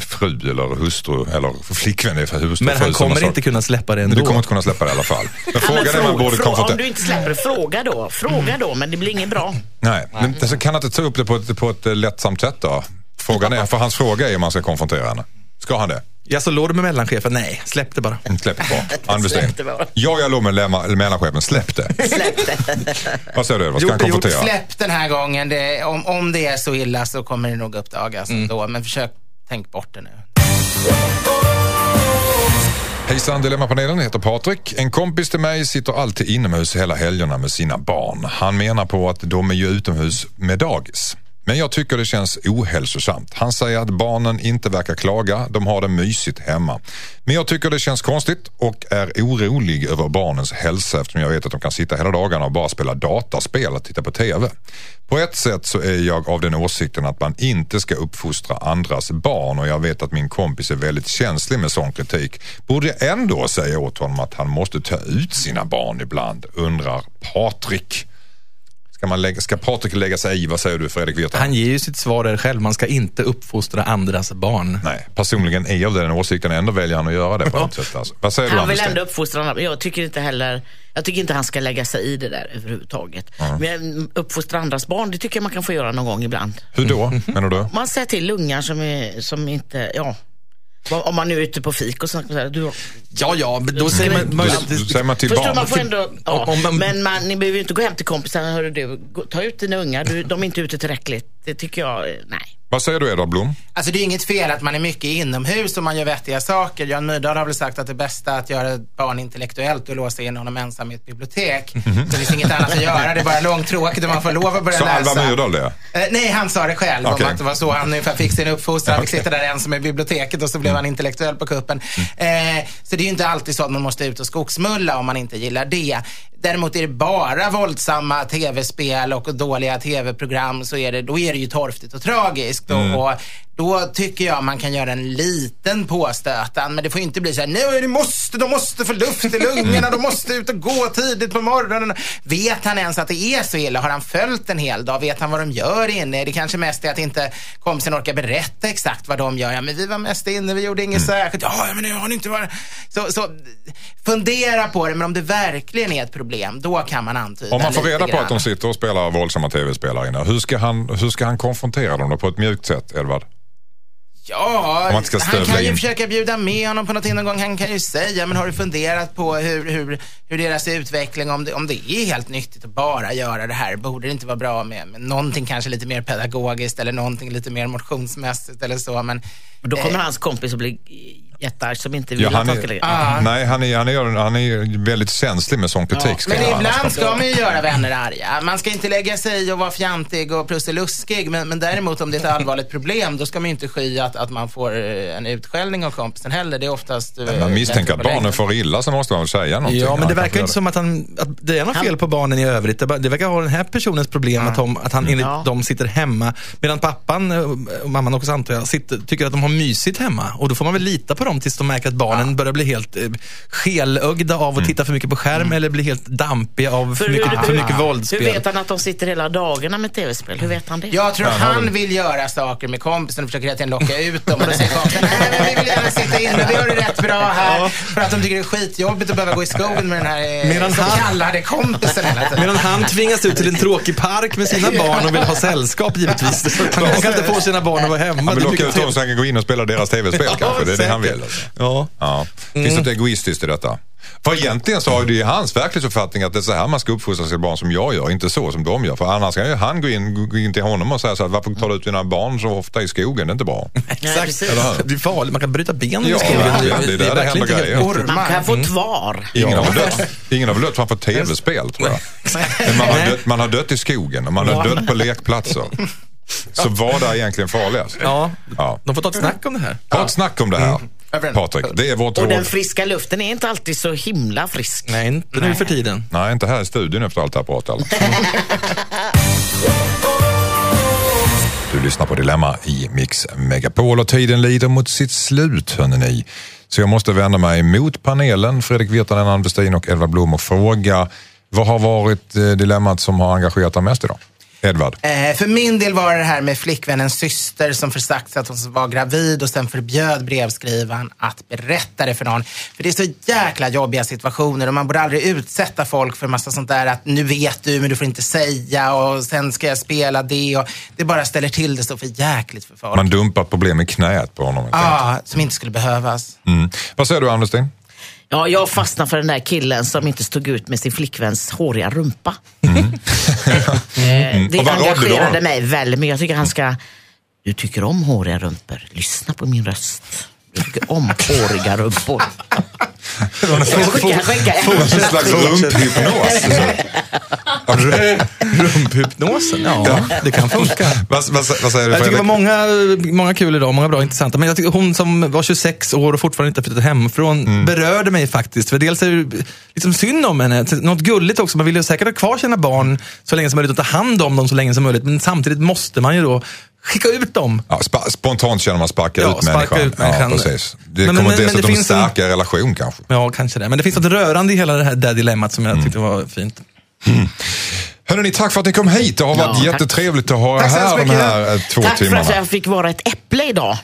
Speaker 5: fru eller hustru eller flickvän är för hustru.
Speaker 3: Men han kommer inte kunna släppa det ändå.
Speaker 5: Du kommer inte kunna släppa det i alla fall. Men
Speaker 7: Ja,
Speaker 5: frågan är om man borde
Speaker 7: du inte släpper det, fråga då. Fråga då, men det blir inget bra.
Speaker 5: Nej, men alltså, kan han inte ta upp det på ett, på ett eh, lättsamt sätt då? Frågan är, för hans fråga är om man ska konfrontera henne. Ska han det?
Speaker 3: Ja, så låg du med mellanchefen? Nej, släpp det bara.
Speaker 5: Mm, Släpp det bara.
Speaker 7: Släpp det bara.
Speaker 5: Ja, jag låg med mellanchefen. Släpp det.
Speaker 7: Släpp det.
Speaker 5: Vad säger du? Vad ska han
Speaker 3: är gjort.
Speaker 5: konfrontera?
Speaker 6: Släpp den här gången. Det, om, om det är så illa så kommer det nog uppdagas ändå. Men försök tänk bort det nu.
Speaker 5: Hejsan Dilemmapanelen, heter Patrik. En kompis till mig sitter alltid inomhus hela helgerna med sina barn. Han menar på att de är ju utomhus med dagis. Men jag tycker det känns ohälsosamt. Han säger att barnen inte verkar klaga, de har det mysigt hemma. Men jag tycker det känns konstigt och är orolig över barnens hälsa eftersom jag vet att de kan sitta hela dagarna och bara spela dataspel och titta på TV. På ett sätt så är jag av den åsikten att man inte ska uppfostra andras barn och jag vet att min kompis är väldigt känslig med sån kritik. Borde jag ändå säga åt honom att han måste ta ut sina barn ibland, undrar Patrik. Ska, man lägga, ska Patrik lägga sig i? Vad säger du Fredrik Virtanen?
Speaker 3: Han ger ju sitt svar där själv. Man ska inte uppfostra andras barn.
Speaker 5: Nej, personligen är jag av den åsikten. Ändå väljer han att göra det på något sätt. Alltså. Vad säger du
Speaker 7: Han vill
Speaker 5: Anders?
Speaker 7: ändå uppfostra andra. Jag tycker inte heller, jag tycker inte han ska lägga sig i det där överhuvudtaget. Men uppfostra andras barn, det tycker jag man kan få göra någon gång ibland.
Speaker 5: Hur då, menar du?
Speaker 7: Man säger till ungar som, är, som inte, ja, om man nu är ute på fik och sånt. så här, Du,
Speaker 3: Ja, ja, men då säger man möjligt...
Speaker 5: Då säger man till
Speaker 7: Förstår
Speaker 5: barn.
Speaker 7: man får ändå, ja,
Speaker 3: Om- om man-
Speaker 7: men man, ni behöver ju inte gå hem till kompisarna. Hörru du, gå, ta ut dina ungar. Du, de är inte ute tillräckligt. Det tycker jag, nej.
Speaker 5: Vad säger du Edvard Blom?
Speaker 6: Alltså det är inget fel att man är mycket inomhus och man gör vettiga saker. Jan Myrdal har väl sagt att det bästa är att göra ett barn intellektuellt och låsa in honom ensam i ett bibliotek. Så det finns inget annat att göra. Det är bara långtråkigt och man får lov att börja
Speaker 5: Sa
Speaker 6: läsa.
Speaker 5: Alva Myrdal det?
Speaker 6: Eh, nej, han sa det själv
Speaker 5: Okej.
Speaker 6: om att det var så han ungefär fick sin uppfostran. Han fick sitta där ensam i biblioteket och så blev han intellektuell på kuppen. Eh, så det är ju inte alltid så att man måste ut och skogsmulla om man inte gillar det. Däremot är det bara våldsamma tv-spel och dåliga tv-program så är det, då är det ju torftigt och tragiskt. Och, och då tycker jag man kan göra en liten påstötan. Men det får inte bli så här, nej de måste, de måste få luft i lungorna, de måste ut och gå tidigt på morgonen. Vet han ens att det är så illa? Har han följt en hel dag? Vet han vad de gör inne? Det kanske mest är att inte kompisen orkar berätta exakt vad de gör. Ja, men vi var mest inne, vi gjorde inget särskilt. Ja, men det har ni inte varit. Så, så fundera på det, men om det verkligen är ett problem, då kan man antyda
Speaker 5: Om man får reda på
Speaker 6: grann.
Speaker 5: att de sitter och spelar våldsamma tv-spel inne, hur ska, han, hur ska han konfrontera dem då på ett mjukt sätt, Edvard?
Speaker 6: Ja, han kan ju
Speaker 5: in.
Speaker 6: försöka bjuda med honom på någonting någon gång. Han kan ju säga, men har du funderat på hur, hur, hur deras utveckling, om det, om det är helt nyttigt att bara göra det här, borde det inte vara bra med, med någonting kanske lite mer pedagogiskt eller någonting lite mer motionsmässigt eller så. Men,
Speaker 7: Och då kommer
Speaker 6: eh,
Speaker 7: hans kompis att bli jättearg som inte vill
Speaker 5: Ja, han
Speaker 7: att han ska
Speaker 5: är,
Speaker 7: lägga
Speaker 5: nej, han är, han, är, han är väldigt känslig med sån kritik. ska
Speaker 6: Men ibland ska man ju göra vänner arga. Man ska inte lägga sig i och vara fjantig och prusseluskig. Men, men däremot om det är ett allvarligt problem, då ska man ju inte sky att, att man får eh, en utskällning av kompisen heller. Det är oftast... eh,
Speaker 5: Man misstänker att barnen får illa så måste man väl säga någonting.
Speaker 3: Ja, men det verkar inte som att, han, att det är något fel på barnen i övrigt. Det, verkar vara den här personens problem att, de, att han enligt
Speaker 7: Ja.
Speaker 3: dem sitter hemma. Medan pappan eh, och mamman också antar jag, sitter, tycker att de har mysigt hemma. Och då får man väl lita på dem tills de märker att barnen börjar bli helt eh, skelögda av att titta för mycket på skärm eller blir helt dampiga av för, mycket, för mycket
Speaker 7: Hur
Speaker 3: våldsspel.
Speaker 7: vet han att de sitter hela dagarna med tv-spel? Hur vet han det?
Speaker 6: Jag tror
Speaker 5: Ja, han vill-
Speaker 6: göra saker med kompisen och försöker hela tiden locka ut dem. Och då säger kompisen, nej men vi vill gärna sitta inne, vi har det rätt bra här. För att de tycker det är skitjobbigt att behöva gå i skogen med den här eh,
Speaker 3: Medan
Speaker 6: så
Speaker 3: han-
Speaker 6: kallade kompisen hela tiden.
Speaker 3: Medan han tvingas ut till en tråkig park med sina barn och vill ha sällskap givetvis. Han kan inte få sina barn att vara hemma.
Speaker 5: Han vill
Speaker 3: Det är
Speaker 5: locka
Speaker 3: mycket
Speaker 5: ut dem så han kan gå in och spela deras tv-spel kanske. Det är det han vill. Alltså.
Speaker 3: Ja.
Speaker 5: Ja. Finns det inte egoistiskt i detta? För egentligen så har ju det hans verklighetsuppfattning att det är så här man ska uppfostra sina barn som jag gör, inte så som de gör. För annars kan ju han gå in, gå in till honom och säga så här, varför tar du ut dina barn så ofta i skogen? Det är inte bra. Eller hur?
Speaker 3: Det är farligt. Man kan bryta benen
Speaker 5: Ja,
Speaker 3: i skogen.
Speaker 5: verkligen. Det är där det
Speaker 3: verkligen
Speaker 5: händer grejer.
Speaker 7: Man kan
Speaker 6: Mm.
Speaker 7: få tvar.
Speaker 5: Ingen, har dött, ingen har väl dött framför tv-spel tror jag. Men man, har dött, man har dött i skogen och man har dött på lekplatser. Så vad är egentligen farligast?
Speaker 3: Ja,
Speaker 5: Ja.
Speaker 3: de får ta ett snack om det här.
Speaker 5: Ta ett snack om det här.
Speaker 6: En
Speaker 5: Patrik. Det är vårt
Speaker 7: Och
Speaker 5: råd.
Speaker 7: den friska luften är inte alltid så himla frisk.
Speaker 3: Nej, inte nu för tiden.
Speaker 5: Nej, inte här i studion efter allt det här pratet. Du lyssnar på Dilemma i Mix Megapol och tiden lider mot sitt slut, hörni ni. Så jag måste vända mig mot panelen, Fredrik Virtanen, Ann Westin och Edvard Blom och fråga vad har varit eh, dilemmat som har engagerat er mest idag? Edvard?
Speaker 6: Eh, för min del var det här med flickvännens syster som försagt att hon var gravid och sen förbjöd brevskrivaren att berätta det för någon. För det är så jäkla jobbiga situationer och man borde aldrig utsätta folk för massa sånt där att nu vet du men du får inte säga och sen ska jag spela det och det bara ställer till det så för jäkligt för folk.
Speaker 5: Man dumpar problem i knät på honom.
Speaker 6: Ja, som inte skulle behövas.
Speaker 5: Mm. Vad säger du, Ann Westin?
Speaker 7: Ja, jag fastnar för den där killen som inte stod ut med sin flickväns håriga rumpa. Eh, Det
Speaker 5: Och vad rådde
Speaker 7: engagerade mig väldigt mycket. Jag tycker han ska... Du tycker om håriga rumpor. Lyssna på min röst. Tycker om håriga rumpor.
Speaker 5: En slags rumphypnos.
Speaker 3: Rumphypnosen, ja, det kan funka.
Speaker 5: vad, vad, vad säger du,
Speaker 3: Jag tycker det var många, många kul idag, många bra intressanta. Men jag tycker hon som var 26 år och fortfarande inte har flyttat hemifrån berörde mig faktiskt. För dels är det liksom synd om henne. Något gulligt också. Man vill ju säkert ha kvar sina barn så länge som möjligt och ta hand om dem så länge som möjligt. Men samtidigt måste man ju då skicka ut dem.
Speaker 5: Ja, spa, spontant känner man sparka
Speaker 3: Ja,
Speaker 5: ut
Speaker 3: sparka
Speaker 5: människan.
Speaker 3: ut människan.
Speaker 5: Ja, precis. Det
Speaker 3: Men-
Speaker 5: kommer
Speaker 3: men- men det
Speaker 5: dessutom
Speaker 3: finns en-
Speaker 5: stärka en relation kanske.
Speaker 3: Ja, kanske det. Men det finns något rörande i hela det här där dilemmat som jag tyckte var fint.
Speaker 5: Hörrni, tack för att ni kom hit. Det har varit
Speaker 7: Ja, tack.
Speaker 5: jättetrevligt att ha er
Speaker 6: Tack
Speaker 5: här de här eh, två
Speaker 7: Tack för
Speaker 5: timmarna.
Speaker 7: att jag fick vara ett äpple idag.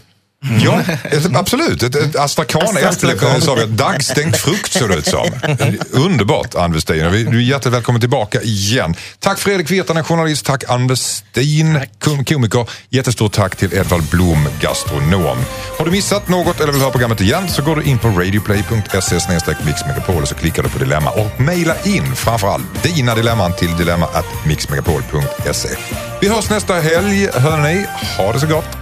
Speaker 5: Ja, ett, absolut. Ett, ett astrakan-äpple sa vi. Ett dagstänkt frukt såg det ut som. Underbart, Ann Westin. Du är hjärtligt välkommen tillbaka igen. Tack Fredrik Virtanen, journalist. Tack Westin, kom- komiker. Jättestort tack till Edvard Blom, gastronom. Har du missat något eller vill ha programmet igen så går du in på radioplay.se mixmegapol och så klickar du på dilemma och mejla in framförallt dina dilemman till dilemma at mixmegapol.se. Vi hörs nästa helg, hörni. Ha det så gott.